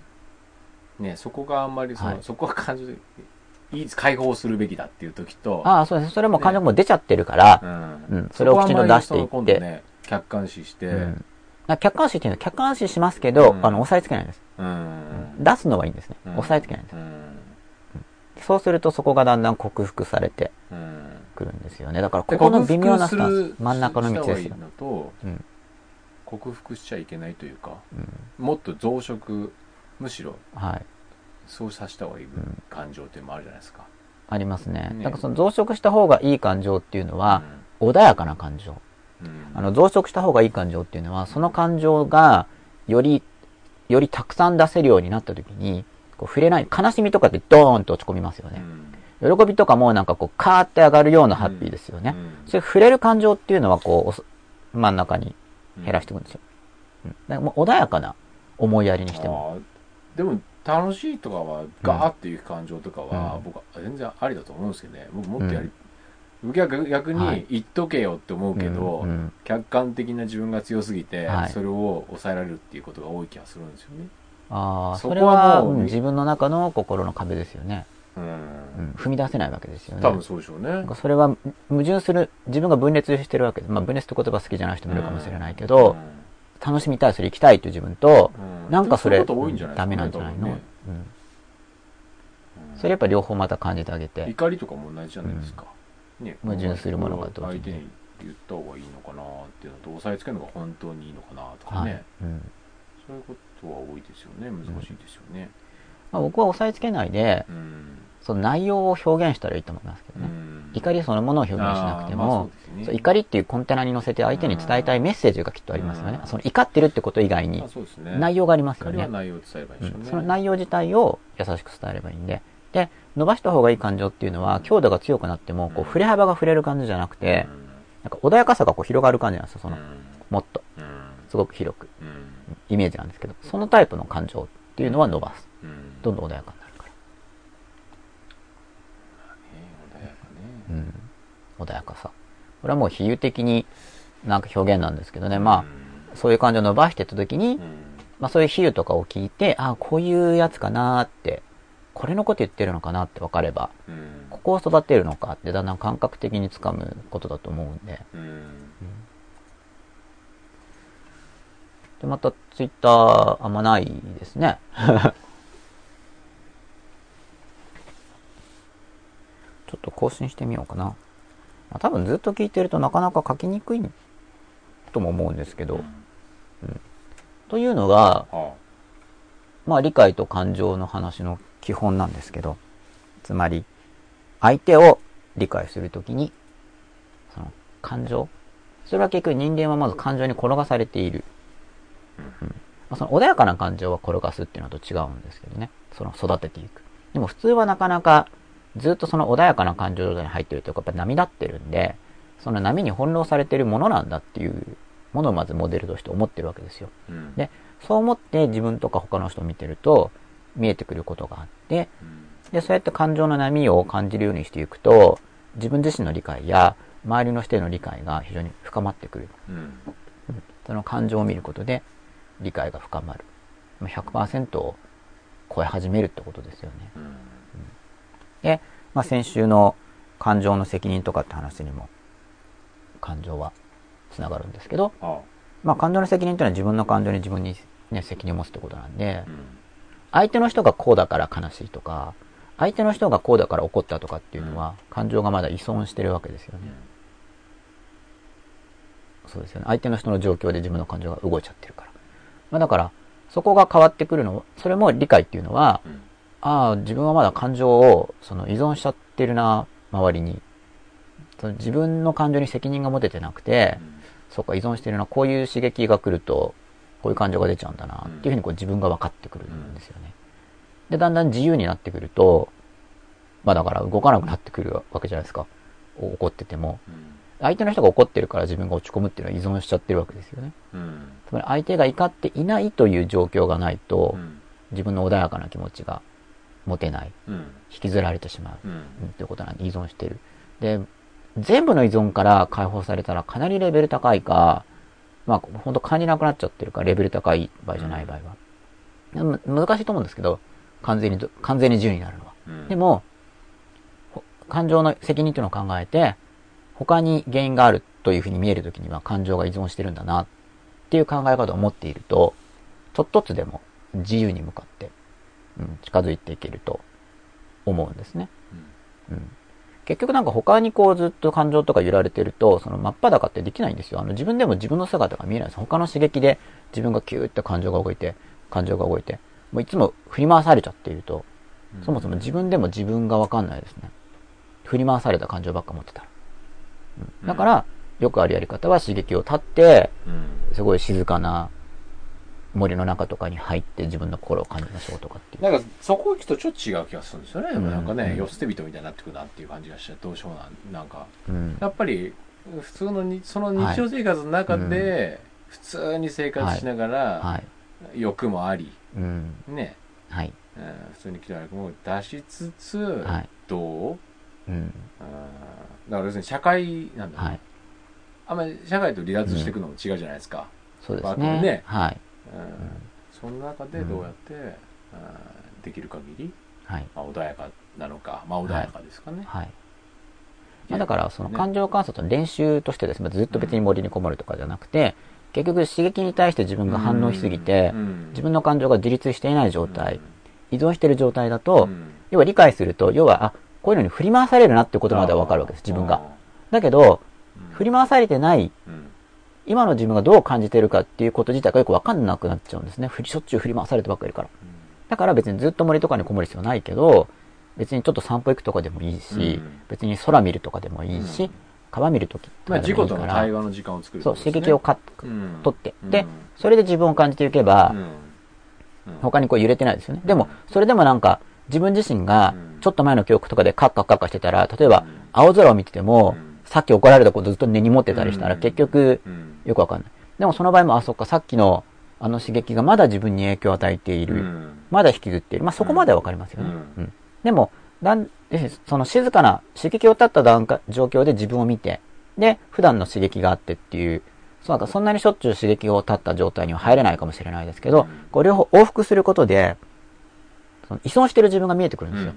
ねそこがあんまりその、はい。そこは感情でいい解放するべきだっていう時とああ、そうです。それも感情も出ちゃってるからう、ん。うんそれをきちんと出していって。ね客観視して。うん。あ客観視っていうのは客観視しますけど、うん。あの、押さえつけないんです。うん。出すのはいいんですね。うん。押さえつけないんです。うん。そうするとそこがだんだん克服されてうん。くるんですよね。だからでここの微妙なスタンス、真ん中の道ですよ。うん。克服しちゃいけないというかうん。もっと増殖むしろはい。そうさせた方がいいん感情っていうのもあるじゃないですか、ありますね。ねだからその増殖した方がいい感情っていうのは、穏やかな感情。うんうんあの、増殖した方がいい感情っていうのは、その感情が、より、よりたくさん出せるようになった時に、こう触れない、悲しみとかってドーンと落ち込みますよね。喜びとかもなんかこう、カーって上がるようなハッピーですよね。そういう触れる感情っていうのはこう真ん中に減らしていくんですよ。うんだからもう穏やかな思いやりにしても。でも楽しいとかはガーっていう感情とかは、うん。僕は全然ありだと思うんですけどね。僕もっとやり、逆逆はい。に言っとけよって思うけど、客観的な自分が強すぎて、はい。それを抑えられるっていうことが多い気がするんですよね。ああ、それははもううん自分の中の心の壁ですよね。踏み出せないわけですよね。多分そうでしょうね。それは矛盾する、自分が分裂してるわけです。まあ分裂って言葉好きじゃない人もいるかもしれないけど、楽しみたい、それ行きたいという自分と、うん。なんかそれ、ダメなんじゃないの、ね。うん。うん。それやっぱ両方また感じてあげて。怒りとかも同じじゃないですか、ね矛盾するものが同時に相手に言った方がいいのかなっていうのと押さえつけるのが本当にいいのかなとかね、はい。うん。そういうことは多いですよね。難しいですよね。まあ僕は押さえつけないで、うん、その内容を表現したらいいと思いますけどね。うん。怒りそのものを表現しなくてあーまあね。怒りっていうコンテナに乗せて相手に伝えたいメッセージがきっとありますよね。う。ん。その怒ってるってこと以外に内容がありますよね。ね、うん。その内容自体を優しく伝えればいいんで。で、伸ばした方がいい感情っていうのは、強度が強くなっても、こう、振れ幅が触れる感じじゃなくて、なんか穏やかさがこう広がる感じなんですよ、その、もっと、うん。すごく広く、うん。イメージなんですけど、そのタイプの感情っていうのは伸ばす。うん。どんどん穏やかになるから。ね穏やかねうん。穏やかさ。これはもう比喩的になんか表現なんですけどね、まあ、そういう感情を伸ばしてた時にう、んまあそういう比喩とかを聞いて、ああ、こういうやつかなーって、これのこと言ってるのかなって分かれば、うんここを育てるのかってだんだん感覚的につかむことだと思うんで。うんで、またツイッターあんまないですね。ちょっと更新してみようかな。まあ、多分ずっと聞いてるとなかなか書きにくいとも思うんですけど。というのが、はまあ理解と感情の話の基本なんですけど、つまり、相手を理解するときに、その感情、それは結局人間はまず感情に転がされている。うんまあ、その穏やかな感情は転がすっていうのと違うんですけどね。その育てていく。でも普通はなかなかずっとその穏やかな感情状態に入ってるとやっぱ波立ってるんで、その波に翻弄されてるものなんだっていうものをまずモデルとして思ってるわけですよ。あうんでそう思って自分とか他の人を見てると見えてくることがあって、うんで、そうやって感情の波を感じるようにしていくと、自分自身の理解や周りの人への理解が非常に深まってくる。うんその感情を見ることで理解が深まる。まあ100%を超え始めるってことですよね。うんで、まあ、先週の感情の責任とかって話にも感情はつながるんですけど、あまあ、感情の責任というのは自分の感情に自分に、ね、責任を持つってことなんで、うん相手の人がこうだから悲しいとか、相手の人がこうだから怒ったとかっていうのは、感情がまだ依存してるわけですよね。そうですよね。相手の人の状況で自分の感情が動いちゃってるから。まあだから、そこが変わってくるの、それも理解っていうのは、うんああ、自分はまだ感情をその依存しちゃってるな、周りに。その自分の感情に責任が持ててなくて、そうか、依存してるな、こういう刺激が来ると、こういう感情が出ちゃうんだな、っていうふうにこう自分が分かってくるんですよね。で、だんだん自由になってくると、まあだから動かなくなってくるわけじゃないですか。お怒ってても。うん相手の人が怒ってるから自分が落ち込むっていうのは依存しちゃってるわけですよね。うんつまり相手が怒っていないという状況がないとう、ん自分の穏やかな気持ちが持てない。うん引きずられてしまう。うんうんっていうことなんで依存してる。で、全部の依存から解放されたらかなりレベル高いか、まあ本当感じなくなっちゃってるか、レベル高い場合じゃない場合は。でも難しいと思うんですけど、完全にど、完全に自由になるのは。うんでも、ほ感情の責任というのを考えて、他に原因があるというふうに見えるときには感情が依存してるんだなっていう考え方を持っていると、ちょっとずつでも自由に向かって、うん、近づいていけると思うんですね。うん結局なんか他にこうずっと感情とか揺られてると、その真っ裸ってできないんですよ。あの自分でも自分の姿が見えないです。他の刺激で自分がキューって感情が動いて、感情が動いて、もういつも振り回されちゃっていると、そもそも自分でも自分がわかんないですね。振り回された感情ばっか持ってたら。うんだから、よくあるやり方は刺激を立って、うんすごい静かな森の中とかに入って自分の心を感じましょうとかっていう。なんかそこ行くとちょっと違う気がするんですよね、うんなんかねうん世捨て人みたいになってくるなっていう感じがしてどうしようなんなんかうん。やっぱり普通のにその日常生活の中で普通に生活しながら、はい。欲もありうん。ねはい。えー普通に喜怒哀楽も出しつつ、はいどう？うん。だから要するに社会なんだろうねはい。あんまり社会と離脱していくのも違うじゃないですか、そうですね。ねはい。うん。その中でどうやって、あーできる限り、はい。まあ、穏やかなのかまあ穏やかですかね、はい。まあ、だから、そのね。感情観察の練習としてですね、ずっと別に森にこもるとかじゃなくて、結局刺激に対して自分が反応しすぎてう、ん。自分の感情が自立していない状態、依存している状態だと、うん。要は理解すると、要は、あ、こういうのに振り回されるなっていうことまではわかるわけです、自分が。だけど、振り回されてない、うん今の自分がどう感じてるかっていうこと自体がよくわかんなくなっちゃうんですね。ふりしょっちゅう振り回されてばっかりから。だから別にずっと森とかにこもる必要ないけど、別にちょっと散歩行くとかでもいいし、うん。別に空見るとかでもいいし、うん。川見るときとまあ、かでもいいから、自己との対話の時間を作るそう、刺激をかうん。取って、うんで、それで自分を感じていけば、他にこう揺れてないですよね。でも、それでもなんか、自分自身がうん、ちょっと前の記憶とかでカッカッカッカしてたら、例えばうん、青空を見ててもうん、さっき怒られたことずっと根に持ってたりしたら、うん結局、うんよくわかんない。でもその場合も、あ、そっか、さっきのあの刺激がまだ自分に影響を与えている。うんまだ引きずっている。まあ、そこまではわかりますよね。ううんん。でも、だん、えその静かな刺激を立った段階、状況で自分を見て、で、普段の刺激があってっていう、そうなんかそんなにしょっちゅう刺激を立った状態には入れないかもしれないですけど、うんこう両方往復することで、その依存してる自分が見えてくるんですよ。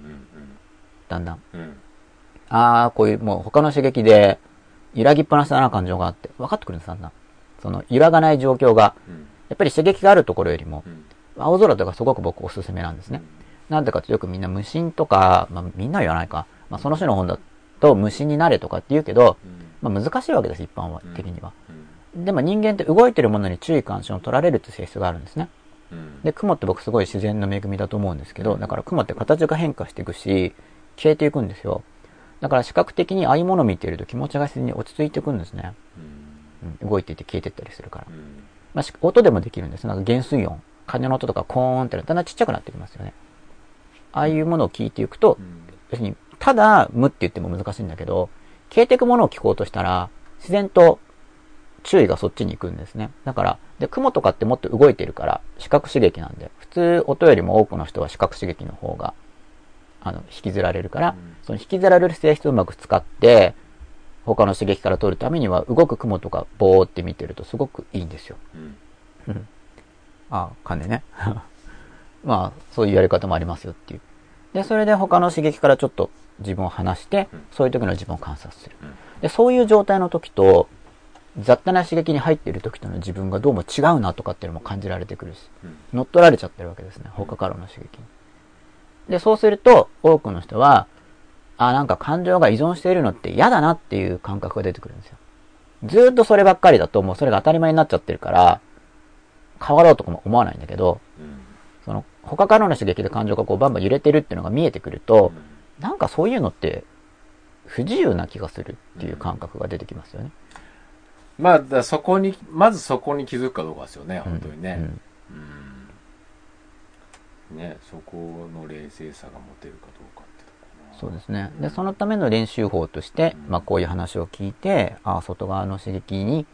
だんだん。あー、こういうもう他の刺激で揺らぎっぱなしだな感情があって、分かってくるんです、だんだん。その揺らがない状況が、うんやっぱり刺激があるところよりも、うん青空とかすごく僕おすすめなんですね。なんでかってよくみんな無心とか、まあみんなは言わないか。まあその種の本だと無心になれとかって言うけど、うんまあ難しいわけです、一般は的には。うんでも人間って動いてるものに注意関心を取られるって性質があるんですね。うんで、雲って僕すごい自然の恵みだと思うんですけど、だから雲って形が変化していくし、消えていくんですよ。だから視覚的にああいうものを見てると気持ちが自然に落ち着いていくんですね。うんうん、動いていて消えていったりするから。うんまあ、し音でもできるんです。なんか減水音。風の音とかコーンってだんだんちっちゃくなってきますよね。ああいうものを聞いていくとう、ん要するに、ただ無って言っても難しいんだけど、消えていくものを聞こうとしたら、自然と注意がそっちに行くんですね。だから、で、雲とかってもっと動いてるから、視覚刺激なんで、普通音よりも多くの人は視覚刺激の方が、あの、引きずられるから、うんその引きずられる性質をうまく使って、他の刺激から取るためには、動く雲とかボーって見てるとすごくいいんですよ。うんああ、かんでね。まあ、そういうやり方もありますよっていう。で、それで他の刺激からちょっと自分を離してうん、そういう時の自分を観察するうん。で、そういう状態の時と、雑多な刺激に入っている時との自分がどうも違うなとかっていうのも感じられてくるし、うん乗っ取られちゃってるわけですね。他からの刺激に。で、そうすると、多くの人は、あ、なんか感情が依存しているのって嫌だなっていう感覚が出てくるんですよ。ずーっとそればっかりだと、もうそれが当たり前になっちゃってるから、変わろうとかも思わないんだけど、うんその、他からの刺激で感情がこうバンバン揺れてるっていうのが見えてくると、なんかそういうのって、不自由な気がするっていう感覚が出てきますよね。まあ、そこに、まずそこに気づくかどうかですよね、本当にね。うんうんね、そこの冷静さが持てるかどうかってとこそうですね。で、そのための練習法として、うん。まあこういう話を聞いて、ああ、外側の刺激に、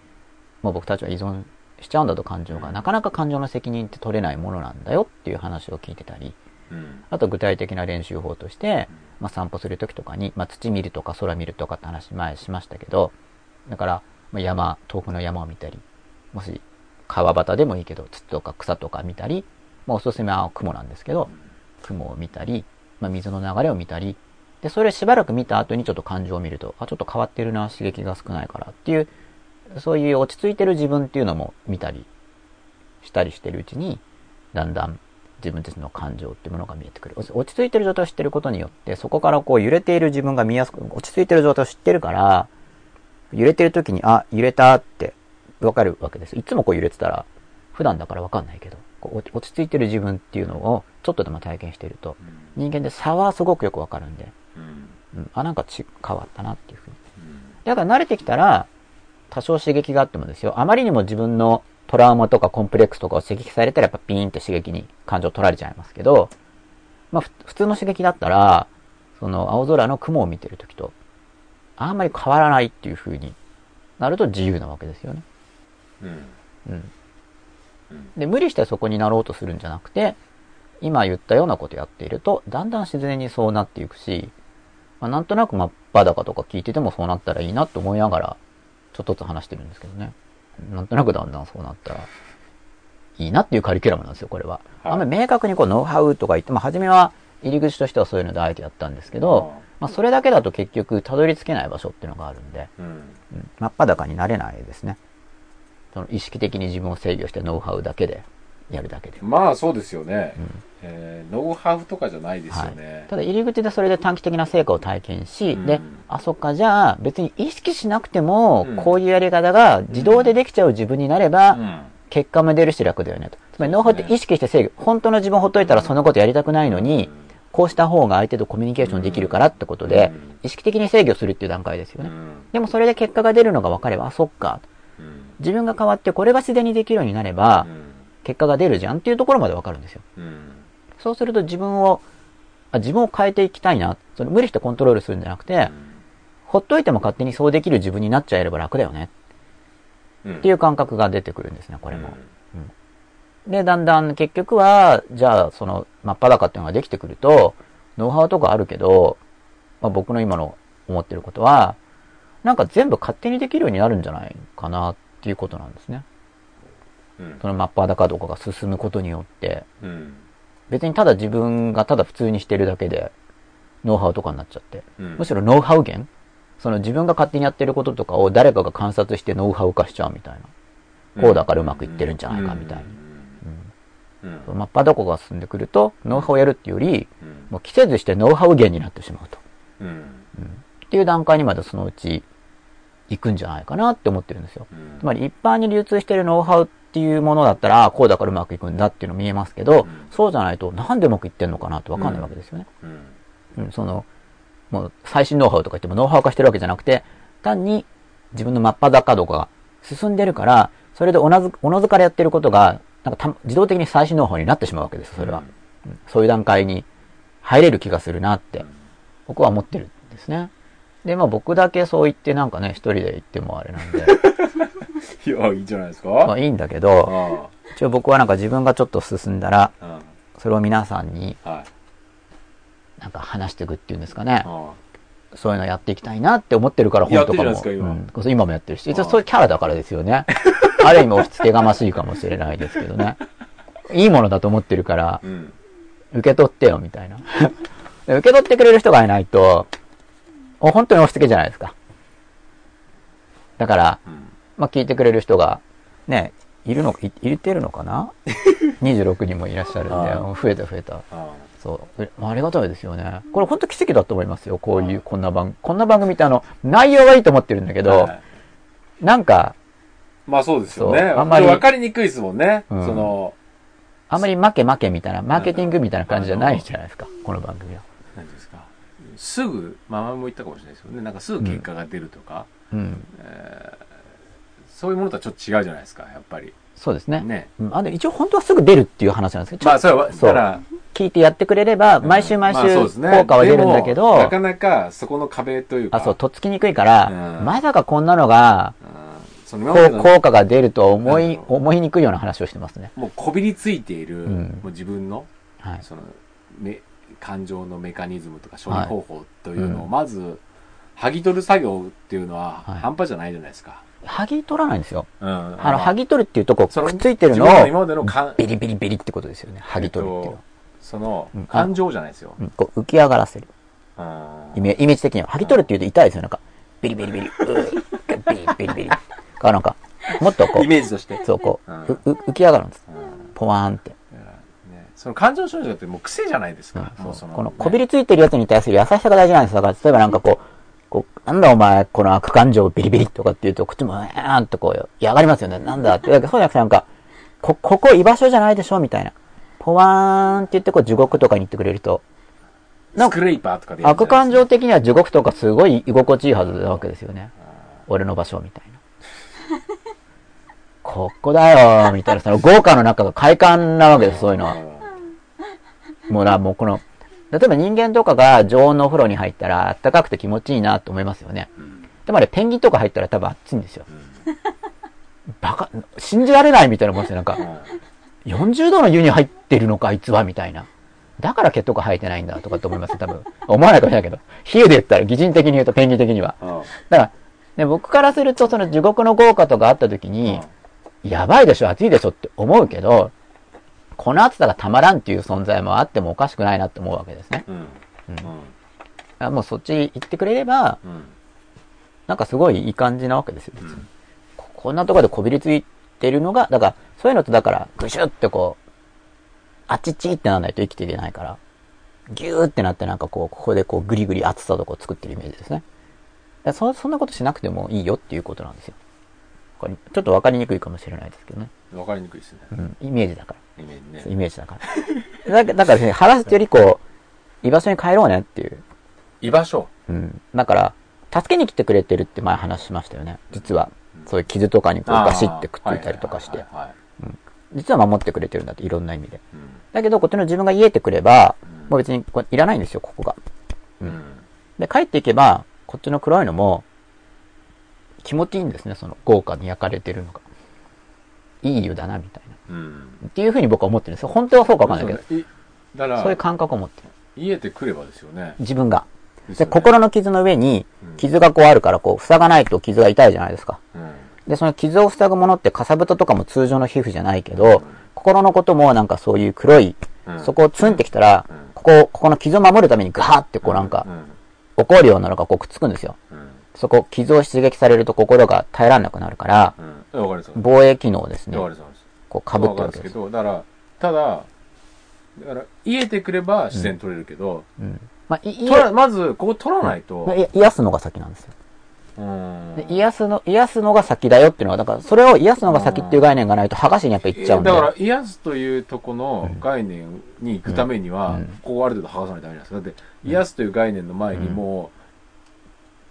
もう僕たちは依存しちゃうんだと感情が、うん。なかなか感情の責任って取れないものなんだよっていう話を聞いてたり、うん。あと具体的な練習法としてうん、まあ散歩するときとかに、まあ土見るとか空見るとかって話前しましたけど、だから、まあ山、遠くの山を見たり、もし川端でもいいけど、土とか草とか見たり、まあおすすめは雲なんですけど、雲を見たり、まあ、水の流れを見たり、で、それをしばらく見た後にちょっと感情を見ると、あ、ちょっと変わってるな、刺激が少ないからっていう、そういう落ち着いてる自分っていうのも見たりしたりしてるうちに、だんだん自分たちの感情っていうものが見えてくる。落ち着いてる状態を知ってることによって、そこからこう揺れている自分が見やすく、落ち着いてる状態を知ってるから、揺れてる時に、あ、揺れたってわかるわけです。いつもこう揺れてたら、普段だからわかんないけど、こう落ち着いてる自分っていうのをちょっとでも体験していると、うん人間で差はすごくよくわかるんで、うんうん、あ、なんかち変わったなっていうふうに。うんだから慣れてきたら、多少刺激があってもですよ、あまりにも自分のトラウマとかコンプレックスとかを刺激されたらやっぱピーンって刺激に感情取られちゃいますけど、まあふ普通の刺激だったら、その青空の雲を見てるときと、あんまり変わらないっていう風になると自由なわけですよね。うんうん。うんで、無理してそこになろうとするんじゃなくて、今言ったようなことやっていると、だんだん自然にそうなっていくし、まあ、なんとなく真っ裸とか聞いててもそうなったらいいなと思いながら、ちょっとずつ話してるんですけどね。なんとなくだんだんそうなったら、いいなっていうカリキュラムなんですよ、これは。はいあんまり明確にこう、ノウハウとか言って、まあ、初めは入り口としてはそういうのであえてやったんですけど、まあ、それだけだと結局、たどり着けない場所っていうのがあるんで、うん。うん真っ裸になれないですね。その意識的に自分を制御してノウハウだけでやるだけで。まあそうですよね。うんえーノウハウとかじゃないですよね。ただ入り口でそれで短期的な成果を体験し、うんで、あ、そっか、じゃあ別に意識しなくてもうん、こういうやり方が自動でできちゃう自分になれば、うん。結果も出るし楽だよねと。つまりノウハウって意識して制御。本当の自分ほっといたらそのことやりたくないのに、こうした方が相手とコミュニケーションできるからってことでうん、意識的に制御するっていう段階ですよね。うん。でもそれで結果が出るのが分かれば、あ、そっか。うん。自分が変わってこれが自然にできるようになれば、結果が出るじゃんっていうところまで分かるんですよ。うん。そうすると自分を、あ自分を変えていきたいな。その無理してコントロールするんじゃなくて、ほっといても勝手にそうできる自分になっちゃえれば楽だよねうん。っていう感覚が出てくるんですね、これも。で、だんだん結局は、じゃあその真っ裸っていうのができてくると、ノウハウとかあるけど、まあ、僕の今の思ってることは、なんか全部勝手にできるようになるんじゃないかなっていうことなんですね。うん。その真っ裸とかが進むことによって、うん。別にただ自分がただ普通にしてるだけで、ノウハウとかになっちゃって。うんむしろノウハウ源？その自分が勝手にやってることとかを誰かが観察してノウハウ化しちゃうみたいな。こうだからうまくいってるんじゃないかみたいな。うん。その真っ裸が進んでくると、ノウハウをやるっていうより、うん。もう季節してノウハウ源になってしまうと。うん。っていう段階にまでそのうち行くんじゃないかなって思ってるんですよ。うんつまり一般に流通してるノウハウっていうものだったら、こうだからうまくいくんだっていうの見えますけど、うんそうじゃないとなんでうまくいってんのかなってわかんないわけですよね。うん。うん、その、もう最新ノウハウとか言ってもノウハウ化してるわけじゃなくて、単に自分の真っ裸度が進んでるから、それでおなず、おのずからやってることが、なんかた自動的に最新ノウハウになってしまうわけです、それは。うんそういう段階に入れる気がするなって、僕は思ってるんですね。で、まあ僕だけそう言ってなんかね、一人で言ってもあれなんで、いや、いいんじゃないですか？まあいいんだけど、あ一応僕はなんか自分がちょっと進んだら、あ。それを皆さんに。なんか話していくっていうんですかね。あそういうのやっていきたいなって思ってるから本とかも。か今うん、今もやってるし。一応ああそういうキャラだからですよね。ある意味押し付けがましいかもしれないですけどね。いいものだと思ってるからあ。、うん。受け取ってよ、みたいな。で受け取ってくれる人がいないと、お本当に押し付けじゃないですか。だから、うん。まあ聞いてくれる人が、ね、いるの、い、いてるのかな ?26 人もいらっしゃるんで、増えた増えた。あそう。えありがたいですよね。これ本当奇跡だと思いますよ。こういう、こんな番、こんな番組ってあの、内容はいいと思ってるんだけあ。ど、はいなんか、まあそうですよね。あんまりわかりにくいですもんね。うんその、あんまり負け負けみたいな、マーケティングみたいな感じじゃないじゃないですか。この番組は。すぐ、まあ前も言ったかもしれないですよね。なんかすぐ結果が出るとか、うん。えーそういうものとはちょっと違うじゃないですか、やっぱり。そうですね。ね。うんあで一応本当はすぐ出るっていう話なんですけど、まあそれは、そうだから、聞いてやってくれれば、毎週毎週ですね効果は出るんだけど、でもなかなかそこの壁というか、あ、そう、とっつきにくいから、うんまさかこんなのが、うん効果が出るとは思い、うん思いにくいような話をしてますね。もうこびりついている、うんもう自分の、はい。その、め、感情のメカニズムとか処理方法というのを、まず、剥ぎ取る作業っていうのははい半端じゃないじゃないですか。剥ぎ取らないんですよ。うん。ああの、剥ぎ取るっていうとこ、くっついてるのを、今までのビリビリビリってことですよね。剥ぎ取るっていうのは。そのうん、感情じゃないですよ。うん、こう浮き上がらせる。うんイメイメージ的には。剥ぎ取るって言うと痛いですよ。なんか、ビリビリビリ、ビリビリビリ。かなんか、もっとこイメージとして。う、そうこう、浮き上がるんです。うんポワーンって。その感情症状ってもう癖じゃないですか。もうそこのねこびりついてるやつに対する優しさが大事なんです。だから、例えばなんかこう、こう、なんだお前、この悪感情ビリビリとかって言うと、こっちも、えーんとこう、嫌がりますよね。なんだって。そうじゃなくてなんか、こ、ここ居場所じゃないでしょみたいな。ポワーンって言って、こう、地獄とかに行ってくれると、なんかスクレイパーとかで悪感情的には地獄とかすごい居心地いいはずなわけですよね。俺の場所みたいな。ここだよみたいな、その豪華の中が快感なわけです、そういうのは。もうな、もうこの、例えば人間とかが常温のお風呂に入ったら暖かくて気持ちいいなと思いますよね。うんでもあれペンギンとか入ったら多分暑いんですよ。バカ、信じられないみたいなもんですよ。なんか、40度の湯に入ってるのか、あいつは、みたいな。だから毛とか生えてないんだとかって思いますよ、多分。思わないかもしれないけど。比喩で言ったら、擬人的に言うと、ペンギン的には。うんだから、ね、僕からすると、その地獄の豪華とかあった時に、やばいでしょ、暑いでしょって思うけど、この暑さがたまらんっていう存在もあってもおかしくないなって思うわけですね。うんうんあもうそっち行ってくれれば、うんなんかすごいいい感じなわけですよ、別にうんここんなところでこびりついてるのが、だから、そういうのとだから、ぐしゅってこう、あっちっちってならないと生きていけないから、ギューってなってなんかこう、ここでこう、ぐりぐり暑さとこう作ってるイメージですね。そそんなことしなくてもいいよっていうことなんですよ。これ、ちょっとわかりにくいかもしれないですけどね。わかりにくいですねうん、イメージだから。イメージねイメージだから。だだから、ね、話すよりこう、居場所に帰ろうねっていう。居場所？うん。だから、助けに来てくれてるって前話しましたよね。実は。そういう傷とかにこうガシってくっついたりとかして実は守ってくれてるんだって、いろんな意味で。うんだけど、こっちの自分が言えてくれば、うんもう別にこれいらないんですよ、ここが。ううんんで、帰っていけば、こっちの黒いのも、気持ちいいんですね、その豪華に焼かれてるのが。いい湯だな、みたいな。うん。っていうふうに僕は思ってるんですよ。本当はそうかわかんないけど。そうね。いだからそういう感覚を持ってる。言えてくればですよね。自分が。で、ね。心の傷の上にうん、傷がこうあるから、こう、塞がないと傷が痛いじゃないですか。うん。で、その傷を塞ぐものって、かさぶたとかも通常の皮膚じゃないけど、心のこともなんかそういう黒い、うん。そこをツンってきたらうん、ここ、ここの傷を守るためにガーってこうなんかう、ん。怒るようなのがこうくっつくんですよ。うん。そこ、傷を刺激されると心が耐えられなくなるから、防衛機能をですねこう被ってるわけです。けどだからただだから言えてくれば自然取れるけど、うん。まあ、い、まずここ取らないと、まあい癒すのが先なんですよ。うん。で癒すの、癒すのが先だよっていうのは、だから、それを癒すのが先っていう概念がないと、剥がしにやっぱ行っちゃうんで。だから癒すというとこの概念に行くためには、うん。ここをある程度剥がさないとダメなんですよ。だって癒すという概念の前にも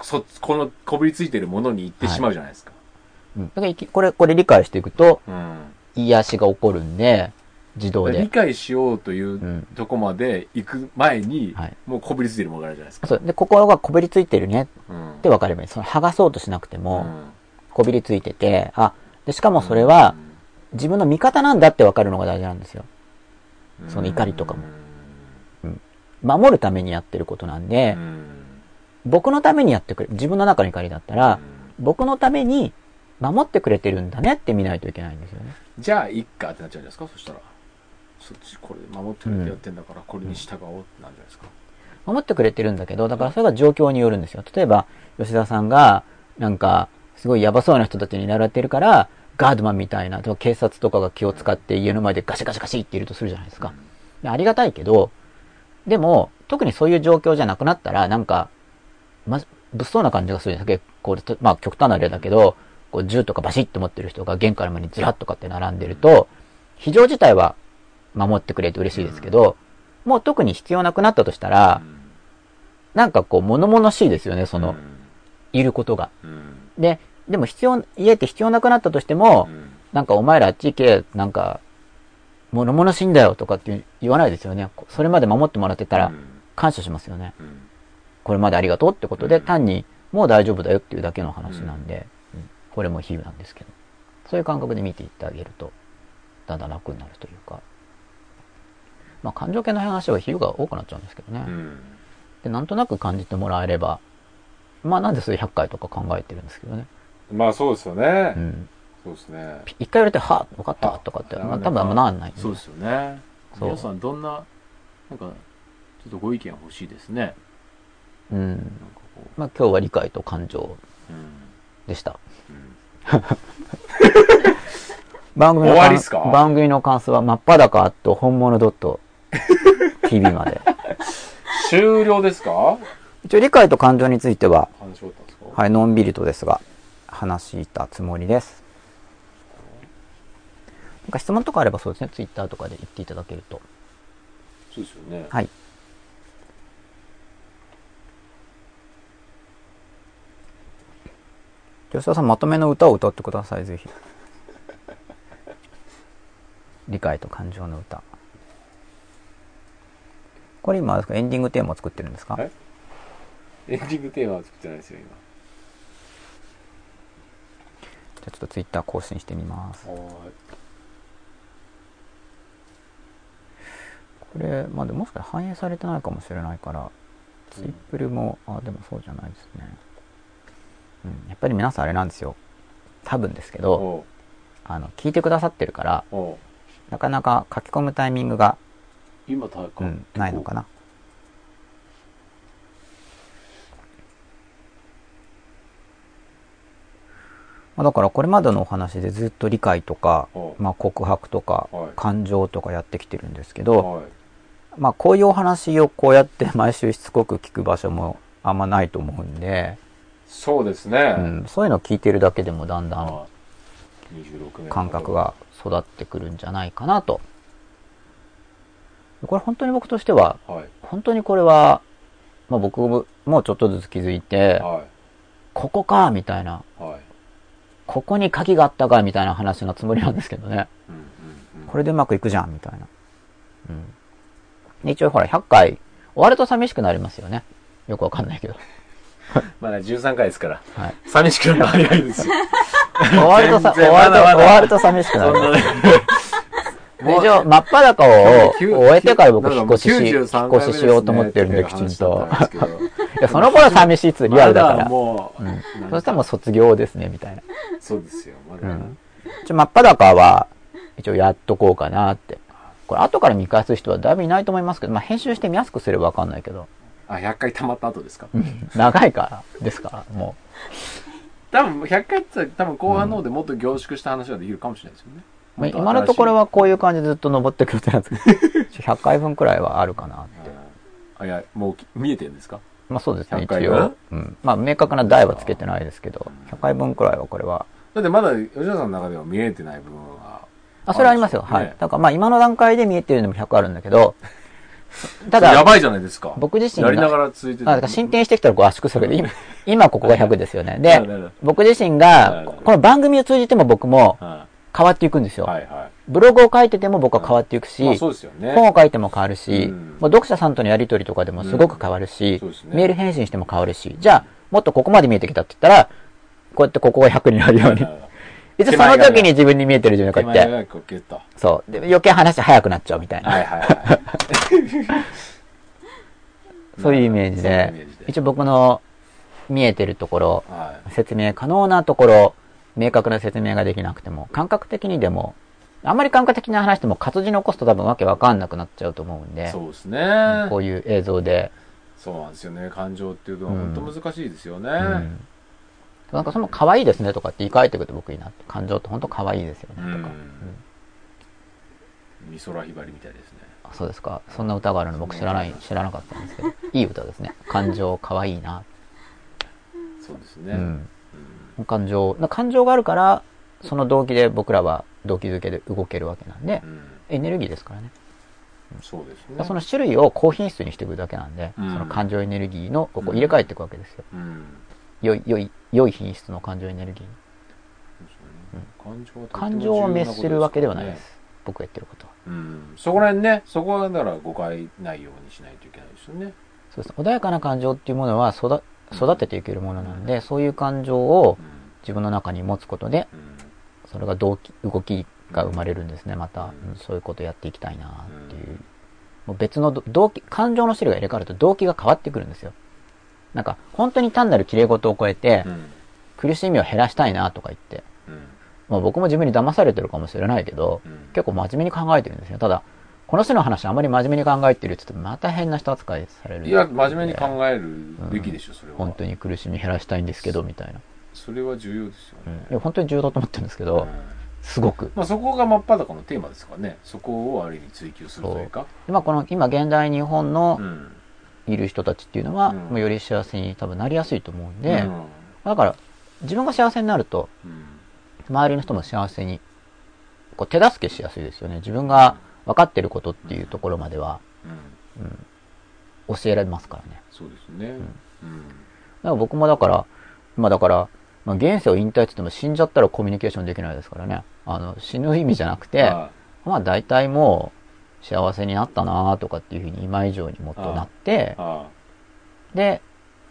う、そこのこびりついてるものに行ってしまうじゃないですか、うん。だからこれ、これ理解していくと、うん癒しが起こるんで、自動理で。解しようというん。とこまで行く前に、はい。もうこびりついてるものがあるじゃないですか、そう。で、心がこびりついてるね。うん。って分かればいい。その剥がそうとしなくても、うん。こびりついてて、あ、で、しかもそれは、自分の味方なんだって分かるのが大事なんですよ。うんその怒りとかも。守るためにやってることなんで、うん。僕のためにやってくれ、自分の中の怒りだったら、僕のために守ってくれてるんだねって見ないといけないんですよね。じゃあいっかってなっちゃうんじゃないですか？そしたらそっちこれ守ってくれてやってんだから、これに従おうってなるじゃないですか、守ってくれてるんだけど、だからそれが状況によるんですよ。例えば、吉田さんが、なんか、すごいやばそうな人たちに習ってるから、ガードマンみたいな、とか警察とかが気を使って家の前でガシャガシャガシャっているとするじゃないですか？でありがたいけど、でも、特にそういう状況じゃなくなったら、なんか、ま、物騒な感じがするじゃないですか？こう、まあ、極端な例だけど、こう、銃とかバシッと持ってる人が玄関の前にずらっとかって並んでると、非常事態は守ってくれて嬉しいですけど、もう特に必要なくなったとしたら、なんかこう、物々しいですよね、その、いることが。うん。で、でも必要、家って必要なくなったとしても、うん。なんかお前らあっち行け、なんか、物々しいんだよとかって言わないですよね。それまで守ってもらってたらうん。感謝しますよね。うん。これまでありがとうってことで、うん。単にもう大丈夫だよっていうだけの話なんで、うんこれも比喩なんですけど、そういう感覚で見ていってあげると、だんだん楽になるというか、まあ感情系の話は比喩が多くなっちゃうんですけどね。うん。で、なんとなく感じてもらえれば、まあなんでそういう100回とか考えてるんですけどね。まあそうですよね、うん。そうですね。一回言われて、はぁ、分かったとかって、まあ多分あんまなんないんで。そうですよね。皆さんどんななんかちょっとご意見欲しいですね。うん。まあ今日は理解と感情でした。うん番組の感終わりっすか？番組の感想は真っ裸っと本物 .tv まで。終了ですか？一応理解と感情については、はい、のんびりとですが、話したつもりです。なんか質問とかあればそうですね、ツイッターとかで言っていただけると。そうですよねはい。吉田さん、まとめの歌を歌ってください、ぜひ。理解と感情の歌。これ今、ですか？エンディングテーマを作ってるんですか？はいエンディングテーマは作ってないですよ今じゃあちょっとツイッター更新してみます。はここれ、まあでももしかしたら反映されてないかもしれないから、ツイプルも、あ、でもそうじゃないですね。うん、やっぱり皆さんあれなんですよ。多分ですけど、おあの、聞いてくださってるから、なかなか書き込むタイミングが、今たうん、ないのかな。まあだからこれまでのお話でずっと理解とか、おまあ、告白とかはい。感情とかやってきてるんですけど、はい。まあこういうお話をこうやって毎週しつこく聞く場所もあんまないと思うんで、そうですね、うん、そういうのを聞いてるだけでもだんだんはい26名感覚が育ってくるんじゃないかなと。これ本当に僕としては、はい本当にこれは、まあ僕もちょっとずつ気づいて、はここかみたいな、いはいここに鍵があったかみたいな話のつもりなんですけどね。うんうんうんこれでうまくいくじゃんみたいな。うん。で一応ほら、100回、終わると寂しくなりますよね。よくわかんないけど。まだ13回ですからはい。寂しくなるの早いですよ 終わるとさ、終わると、終わると寂しくなる。一応、真っ裸を終えてから僕引っ越しし、引っ93越ししようと思ってるんで、きちんと。いや、その頃寂しいっつうリアルだから。そしたらもう卒業ですね、みたいな。そうですよまだ、うん。一応、真っ裸は、一応やっとこうかなって。これ、後から見返す人はだいぶいないと思いますけど、まあ、編集して見やすくすればわかんないけど。あ100回溜まった後ですか？長いから、ですか？ら、も多分100回って言ったら多分後半の方でもっと凝縮した話ができるかもしれないですよね、う。まあもっ今のところはこういう感じでずっと登ってくるってなんですけど、100回分くらいはあるかなって。あいやもうき見えてるんですか？まあそうですね、100一回分応。うん。まあ明確な台はつけてないですけど、100回分くらいはこれは。だってまだ吉田さんの中では見えてない部分はあ、それはありますよ。はい。だからまあ今の段階で見えてるのも100あるんだけど、ただ、やばいじゃないですか。僕自身がやりながら続いてあだから進展してきたらこう圧縮する。けど、今、今ここが100ですよね。で僕自身がこの番組を通じても僕もは変わっていくんですよ。いはいはい。ブログを書いてても僕は変わっていくし、まあね。本を書いても変わるし、うん。読者さんとのやりとりとかでもすごく変わるし、うん。ね。メール返信しても変わるし、じゃあ、もっとここまで見えてきたって言ったら、こうやってここが100になるように。一応その時に自分に見えてる順にこうやって、こうそう。で余計話早くなっちゃうみたいな。はいはいはい。そういうイメージで。一応僕の見えてるところ、はい。説明可能なところ、明確な説明ができなくても、感覚的にでも、あんまり感覚的な話しても活字残すと多分わけわかんなくなっちゃうと思うんで、そうですね。こういう映像で、そうなんですよね。感情っていうのはうん。本当難しいですよね、うんなんかその可愛いですねとかって言い換えてくると僕いいなって。感情って本当可愛いですよねうんとか。美空ひばりみたいですねあそうですか。そんな歌があるの僕知らない、知らなかったんですけど。いい歌ですね。感情可愛いな。そうですね、うん。うん感情、な感情があるから、その動機で僕らは動機づけで動けるわけなんでう、んエネルギーですからね。そうですねその種類を高品質にしていくだけなんで、うんその感情エネルギーのここ入れ替えていくわけですよ。うん良い、良い、良い品質の感情エネルギーに。感情を滅するわけではないです。僕が言ってることは。うんそこら辺ねそこはだから誤解ないようにしないといけないですよねそうです。穏やかな感情っていうものは育、育てていけるものなんで、そういう感情をうん自分の中に持つことで、うんそれが動機、動きが生まれるんですね、また。うんうんそういうことやっていきたいなっていう。もう別のど動機、感情の種類が入れ替わると動機が変わってくるんですよ。なんか、本当に単なる綺麗事を超えて、うん。苦しみを減らしたいなとか言って、うん。まあ僕も自分に騙されてるかもしれないけど、うん。結構真面目に考えてるんですよ。ただ、この人の話あまり真面目に考えてるって言ってまた変な人扱いされる。いや真面目に考えるべきでしょそれは。本当に苦しみ減らしたいんですけど、みたいな。それは重要ですようん。ねいや、本当に重要だと思ってるんですけどうん、すごく。まあそこが真っ裸のテーマですからね。そこをある意味追求するというか。今この、今現代日本のうんいる人たちっていうのは、うん。もうより幸せに多分なりやすいと思うんで、うん。だから、自分が幸せになると、うん。周りの人も幸せに、こう手助けしやすいですよね。自分が分かってることっていうところまでは、うん。うん、教えられますからね。そうですね。うん。だから僕もだから、まあだから、まあ、現世を引退って言っても死んじゃったらコミュニケーションできないですからね。あの、死ぬ意味じゃなくて、はまあ大体もう幸せになったなとかっていうふうに今以上にもっとなってで、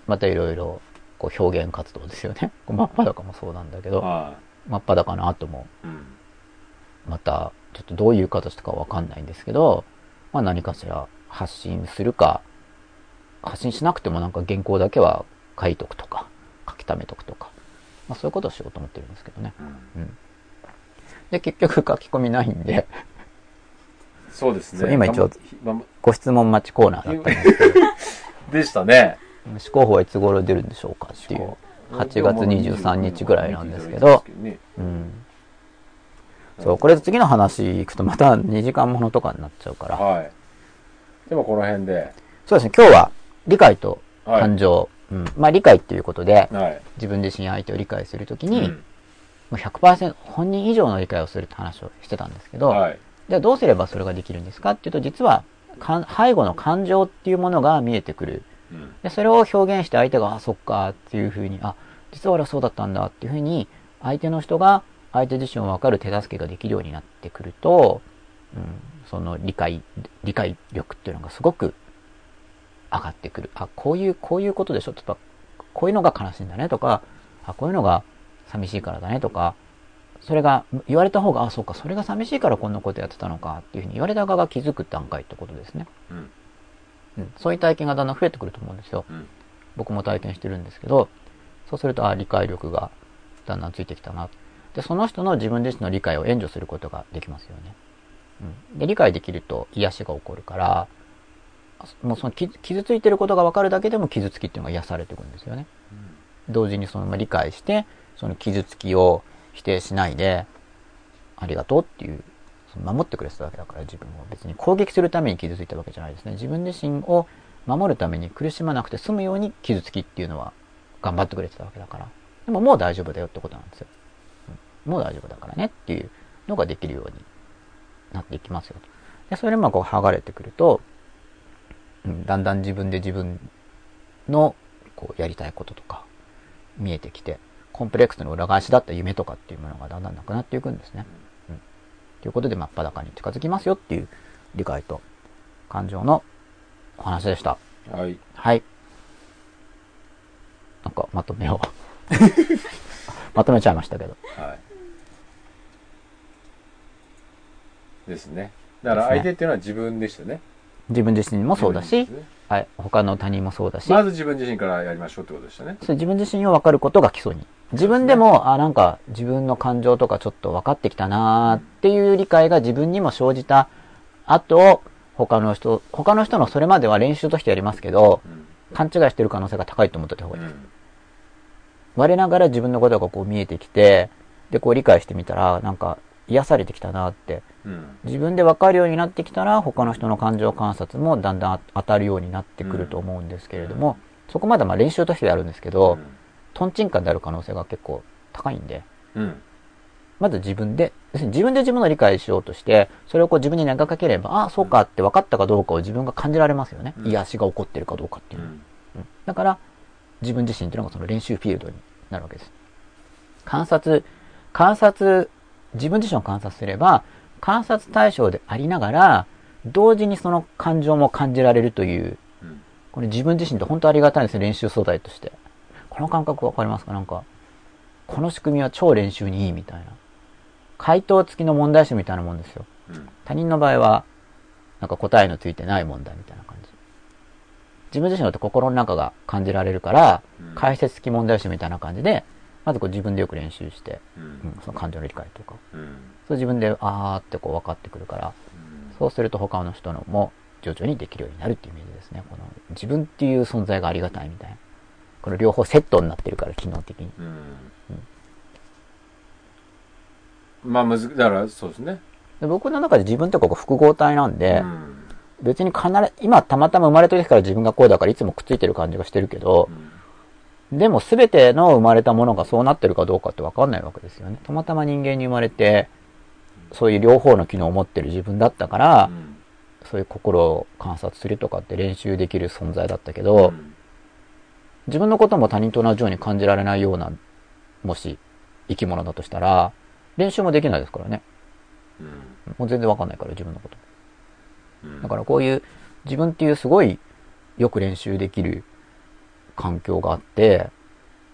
またいろいろこう表現活動ですよね。真っ裸もそうなんだけど、真っ裸の後も、またちょっとどういう形とかわかんないんですけど、まあ何かしら発信するか、発信しなくてもなんか原稿だけは書いとくとか、書き溜めとくとか、まあそういうことをしようと思ってるんですけどね。うんうん。で、結局書き込みないんで、そうですね。今一応ご質問待ちコーナーだったんですけど、でしたね。試行法はいつ頃出るんでしょうかっていう。8月23日ぐらいなんですけど、うん。そう、これ次の話行くとまた2時間ものとかになっちゃうから。はい。でもこの辺で、そうですね、今日は理解とはい。感情。うん。まあ理解っていうことで、はい。自分自身や相手を理解するときに、うんもう100%本人以上の理解をするって話をしてたんですけど、はい。じゃあどうすればそれができるんですかっていうと、実は、背後の感情っていうものが見えてくる。うんで、それを表現して相手が、あ、そっかっていうふうに、あ、実は俺はそうだったんだっていうふうに、相手の人が相手自身を分かる手助けができるようになってくると、うん、その理解、理解力っていうのがすごく上がってくる。あ、こういう、こういうことでしょとか、こういうのが悲しいんだねとか、あ、こういうのが寂しいからだねとか、それが言われた方が、あ、そうか、それが寂しいからこんなことやってたのかっていうふうに言われた側が気づく段階ってことですね。うんうん、そういう体験がだんだん増えてくると思うんですよ。うん僕も体験してるんですけど、そうすると、あ、理解力がだんだんついてきたな。で、その人の自分自身の理解を援助することができますよね。うん。で、理解できると癒しが起こるから、もうその傷傷ついてることが分かるだけでも傷つきっていうのが癒されてくるんですよね。同時にそのまあ理解して、その傷つきを否定しないで、ありがとうっていう、その守ってくれてたわけだから自分を別に攻撃するために傷ついたわけじゃないですね。自分自身を守るために苦しまなくて済むように傷つきっていうのは頑張ってくれてたわけだから。でももう大丈夫だよってことなんですよ。うんもう大丈夫だからねっていうのができるようになっていきますよと。で、それでまあこう剥がれてくると、うんだんだん自分で自分のこうやりたいこととか見えてきて、コンプレックスの裏返しだった夢とかっていうものがだんだんなくなっていくんですね。うん。ということで真っ裸に近づきますよっていう理解と感情のお話でした。はい。はい。なんかまとめを。まとめちゃいましたけど。はい。ですね。だから相手っていうのは自分でしたね。自分自身もそうだしはい、他の他人もそうだし、まず自分自身からやりましょうってことでしたね。そう自分自身を分かることが基礎に。自分でも、あ、なんか自分の感情とかちょっと分かってきたなーっていう理解が自分にも生じた後、他の人、他の人のそれまでは練習としてやりますけど、うん。勘違いしてる可能性が高いと思ってた方がいいです。うん我ながら自分のことがこう見えてきて、で、こう理解してみたら、なんか癒されてきたなって。うん。自分で分かるようになってきたら、他の人の感情観察もだんだん当たるようになってくると思うんですけれども、そこまでまあ練習としてやるんですけど、トンチンカンである可能性が結構高いんで、うん。まず自分で、要するに自分で自分の理解しようとして、それをこう自分に投げかければ、ああ、そうかって分かったかどうかを自分が感じられますよね。うん癒しが起こってるかどうかっていううの。ん。うんだから、自分自身っていうのがその練習フィールドになるわけです。観察、観察、自分自身を観察すれば、観察対象でありながら、同時にその感情も感じられるという、うん。これ自分自身って本当ありがたいんですよ、練習素材として。この感覚わかりますか？なんか、この仕組みは超練習にいいみたいな。回答付きの問題集みたいなもんですよ。うん。他人の場合は、なんか答えのついてない問題みたいな感じ。自分自身だと心の中が感じられるから、うん解説付き問題集みたいな感じで、まずこう自分でよく練習して、う。うんん、その感情の理解とか、うん。そう自分であーってこう分かってくるから、そうすると他の人のも徐々にできるようになるっていうイメージですね。この自分っていう存在がありがたいみたいな。この両方セットになってるから、機能的に。うん。まあ、むず、だから、そうですね。で僕の中で自分ってここ複合体なんで、うん。別に必ず、今たまたま生まれた時から自分がこうだからいつもくっついてる感じがしてるけどう、んでも全ての生まれたものがそうなってるかどうかってわかんないわけですよね。たまたま人間に生まれて、そういう両方の機能を持ってる自分だったから、うんそういう心を観察するとかって練習できる存在だったけど、うん自分のことも他人と同じように感じられないような、もし生き物だとしたら、練習もできないですからね。うんもう全然わかんないから自分のこと。うんだからこういう自分っていうすごいよく練習できる環境があって、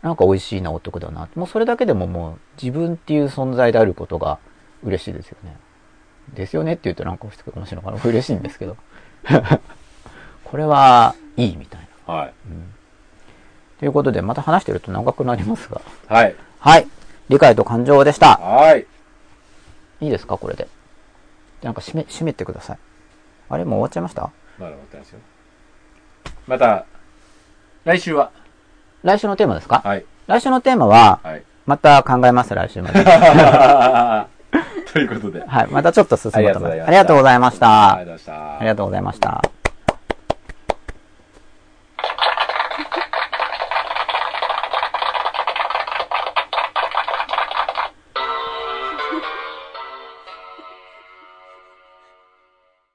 なんか美味しいな、お得だな。もうそれだけでももう自分っていう存在であることが嬉しいですよね。ですよねって言うとなんか面白いから嬉しいんですけど。これはいいみたいな。はい。ということで、また話してると長くなりますが。はい。はい。理解と感情でした。はい。いいですかこれで。なんか締め、締めてください。あれもう終わっちゃいました？まだ思ってますよ。また、来週は来週のテーマですか？はい。来週のテーマは、はい。また考えます、来週まで。ということで。はい。またちょっと進むと思います。あありがとうございました。ありがとうございました。ありがとうございました。